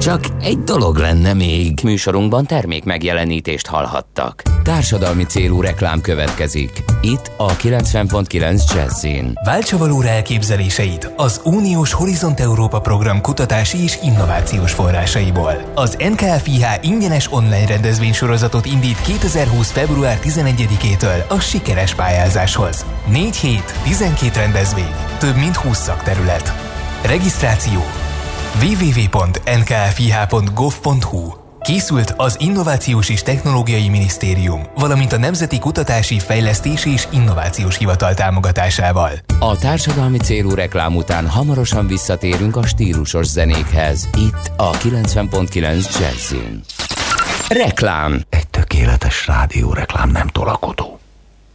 Csak egy dolog lenne még. Műsorunkban termék megjelenítést hallhattak. Társadalmi célú reklám következik. Itt a 90.9 Jazzin. Váltsa valóra elképzeléseit az Uniós Horizont Európa program kutatási és innovációs forrásaiból. Az NKFIH ingyenes online rendezvénysorozatot indít 2020. február 11-től a sikeres pályázáshoz. 4 hét, 12 rendezvény, több mint 20 szakterület. Regisztráció www.nkfih.gov.hu Készült az Innovációs és Technológiai Minisztérium, valamint a Nemzeti Kutatási, Fejlesztési és Innovációs Hivatal támogatásával. A társadalmi célú reklám után hamarosan visszatérünk a stílusos zenékhez. Itt a 90.9 Jazzin. Reklám. Egy tökéletes rádióreklám nem tolakodó.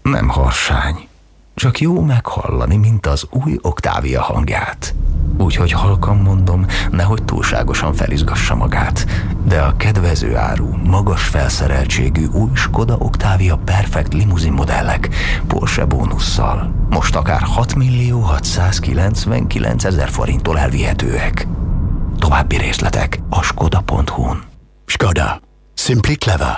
Nem harsány. Csak jó meghallani, mint az új Octavia hangját. Úgyhogy halkan mondom, nehogy túlságosan felizgassa magát. De a kedvező áru, magas felszereltségű új Skoda Octavia Perfect limuzin modellek Porsche bónusszal most akár 6 millió 699 ezer forinttól elvihetőek. További részletek a skoda.hu-n. Skoda. Simply clever.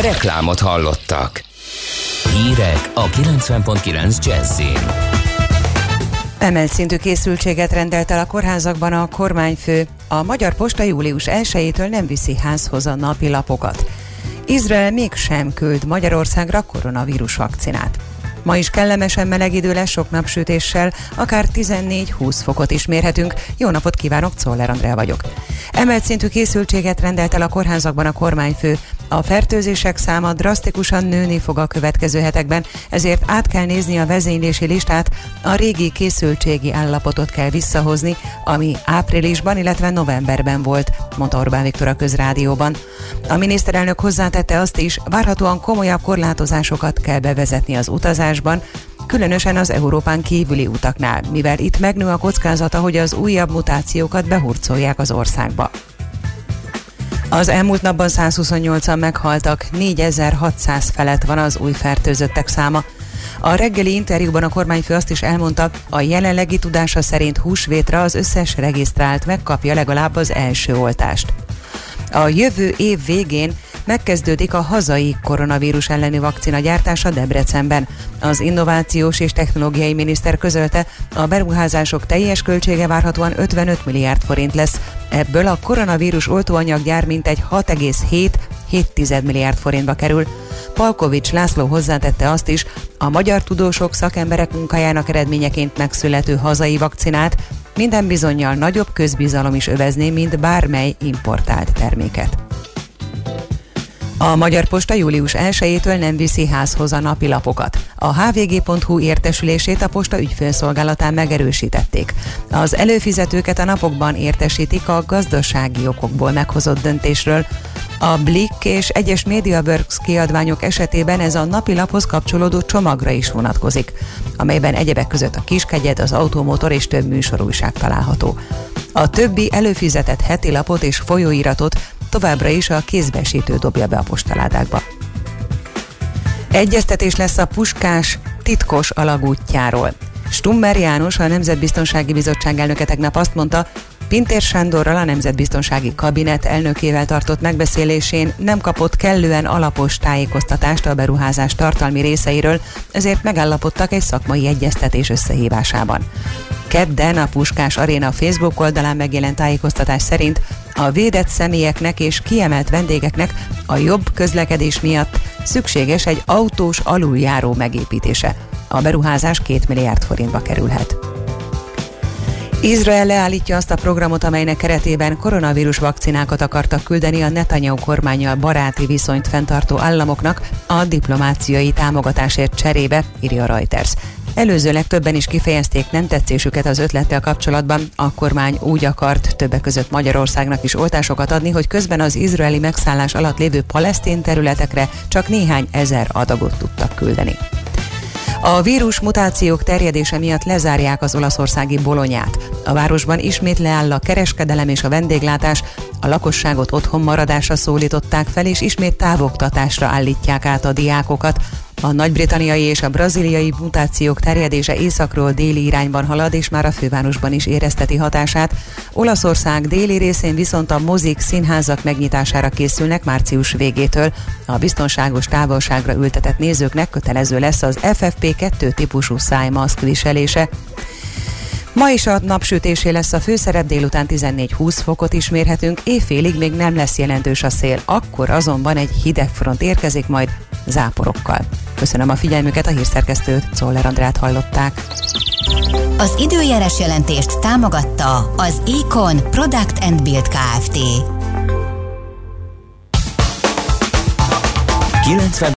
Reklámot hallottak. Hírek a 90.9 Jazzin. Emelt szintű készültséget rendelt el a kórházakban a kormányfő. A Magyar Posta július 1-től nem viszi házhoz a napi lapokat. Izrael mégsem küld Magyarországra koronavírus vakcinát. Ma is kellemesen meleg idő lesz sok napsütéssel, akár 14-20 fokot is mérhetünk. Jó napot kívánok, Czoller Andrea vagyok. Emelt szintű készültséget rendelt el a kórházakban a kormányfő. A fertőzések száma drasztikusan nőni fog a következő hetekben, ezért át kell nézni a vezénylési listát, a régi készültségi állapotot kell visszahozni, ami áprilisban, illetve novemberben volt, mondta Orbán Viktor a közrádióban. A miniszterelnök hozzátette azt is, várhatóan komolyabb korlátozásokat kell bevezetni az utazásban, különösen az Európán kívüli utaknál, mivel itt megnő a kockázata, hogy az újabb mutációkat behurcolják az országba. Az elmúlt napban 128-an meghaltak, 4600 felett van az új fertőzöttek száma. A reggeli interjúban a kormányfő azt is elmondta, a jelenlegi tudása szerint húsvétre az összes regisztrált megkapja legalább az első oltást. A jövő év végén megkezdődik a hazai koronavírus elleni vakcina gyártása Debrecenben. Az innovációs és technológiai miniszter közölte, a beruházások teljes költsége várhatóan 55 milliárd forint lesz. Ebből a koronavírus oltóanyaggyár mintegy 6,7 milliárd forintba kerül. Palkovics László hozzátette azt is, a magyar tudósok szakemberek munkájának eredményeként megszülető hazai vakcinát minden bizonyal nagyobb közbizalom is övezné, mint bármely importált terméket. A Magyar Posta július 1-től nem viszi házhoz a napilapokat. A hvg.hu értesülését a posta ügyfélszolgálatán megerősítették. Az előfizetőket a napokban értesítik a gazdasági okokból meghozott döntésről. A Blick és egyes MediaWorks kiadványok esetében ez a napilaphoz kapcsolódó csomagra is vonatkozik, amelyben egyebek között a kiskegyed, az automotor és több műsorújság található. A többi előfizetett heti lapot és folyóiratot továbbra is a kézbesítő dobja be a postaládákba. Egyeztetés lesz a Puskás titkos alagútjáról. Stummer János, a Nemzetbiztonsági Bizottság elnöke tegnap azt mondta, Pintér Sándorral a Nemzetbiztonsági Kabinet elnökével tartott megbeszélésén nem kapott kellően alapos tájékoztatást a beruházás tartalmi részeiről, ezért megállapodtak egy szakmai egyeztetés összehívásában. Kedden a Puskás Aréna Facebook oldalán megjelent tájékoztatás szerint a védett személyeknek és kiemelt vendégeknek a jobb közlekedés miatt szükséges egy autós aluljáró megépítése. A beruházás 2 milliárd forintba kerülhet. Izrael leállítja azt a programot, amelynek keretében koronavírus vakcinákat akartak küldeni a Netanyahu kormányjal baráti viszonyt fenntartó államoknak a diplomáciai támogatásért cserébe, írja Reuters. Előzőleg többen is kifejezték nem tetszésüket az ötlettel kapcsolatban. A kormány úgy akart többek között Magyarországnak is oltásokat adni, hogy közben az izraeli megszállás alatt lévő palesztin területekre csak néhány ezer adagot tudtak küldeni. A vírus mutációk terjedése miatt lezárják az olaszországi bolonyát. A városban ismét leáll a kereskedelem és a vendéglátás, a lakosságot otthon maradásra szólították fel, és ismét távoktatásra állítják át a diákokat. A nagy-britanniai és a braziliai mutációk terjedése északról déli irányban halad, és már a fővárosban is érezteti hatását. Olaszország déli részén viszont a mozik, színházak megnyitására készülnek március végétől. A biztonságos távolságra ültetett nézőknek kötelező lesz az FFP2 típusú szájmaszk viselése. Ma is a napsütésé lesz a főszerep, délután 14-20 fokot is mérhetünk, éjfélig még nem lesz jelentős a szél, akkor azonban egy hideg front érkezik majd záporokkal. Köszönöm a figyelmüket, a hírszerkesztőt, Czoller Andrát hallották. Az időjárás jelentést támogatta az Econ Product and Build Kft. 90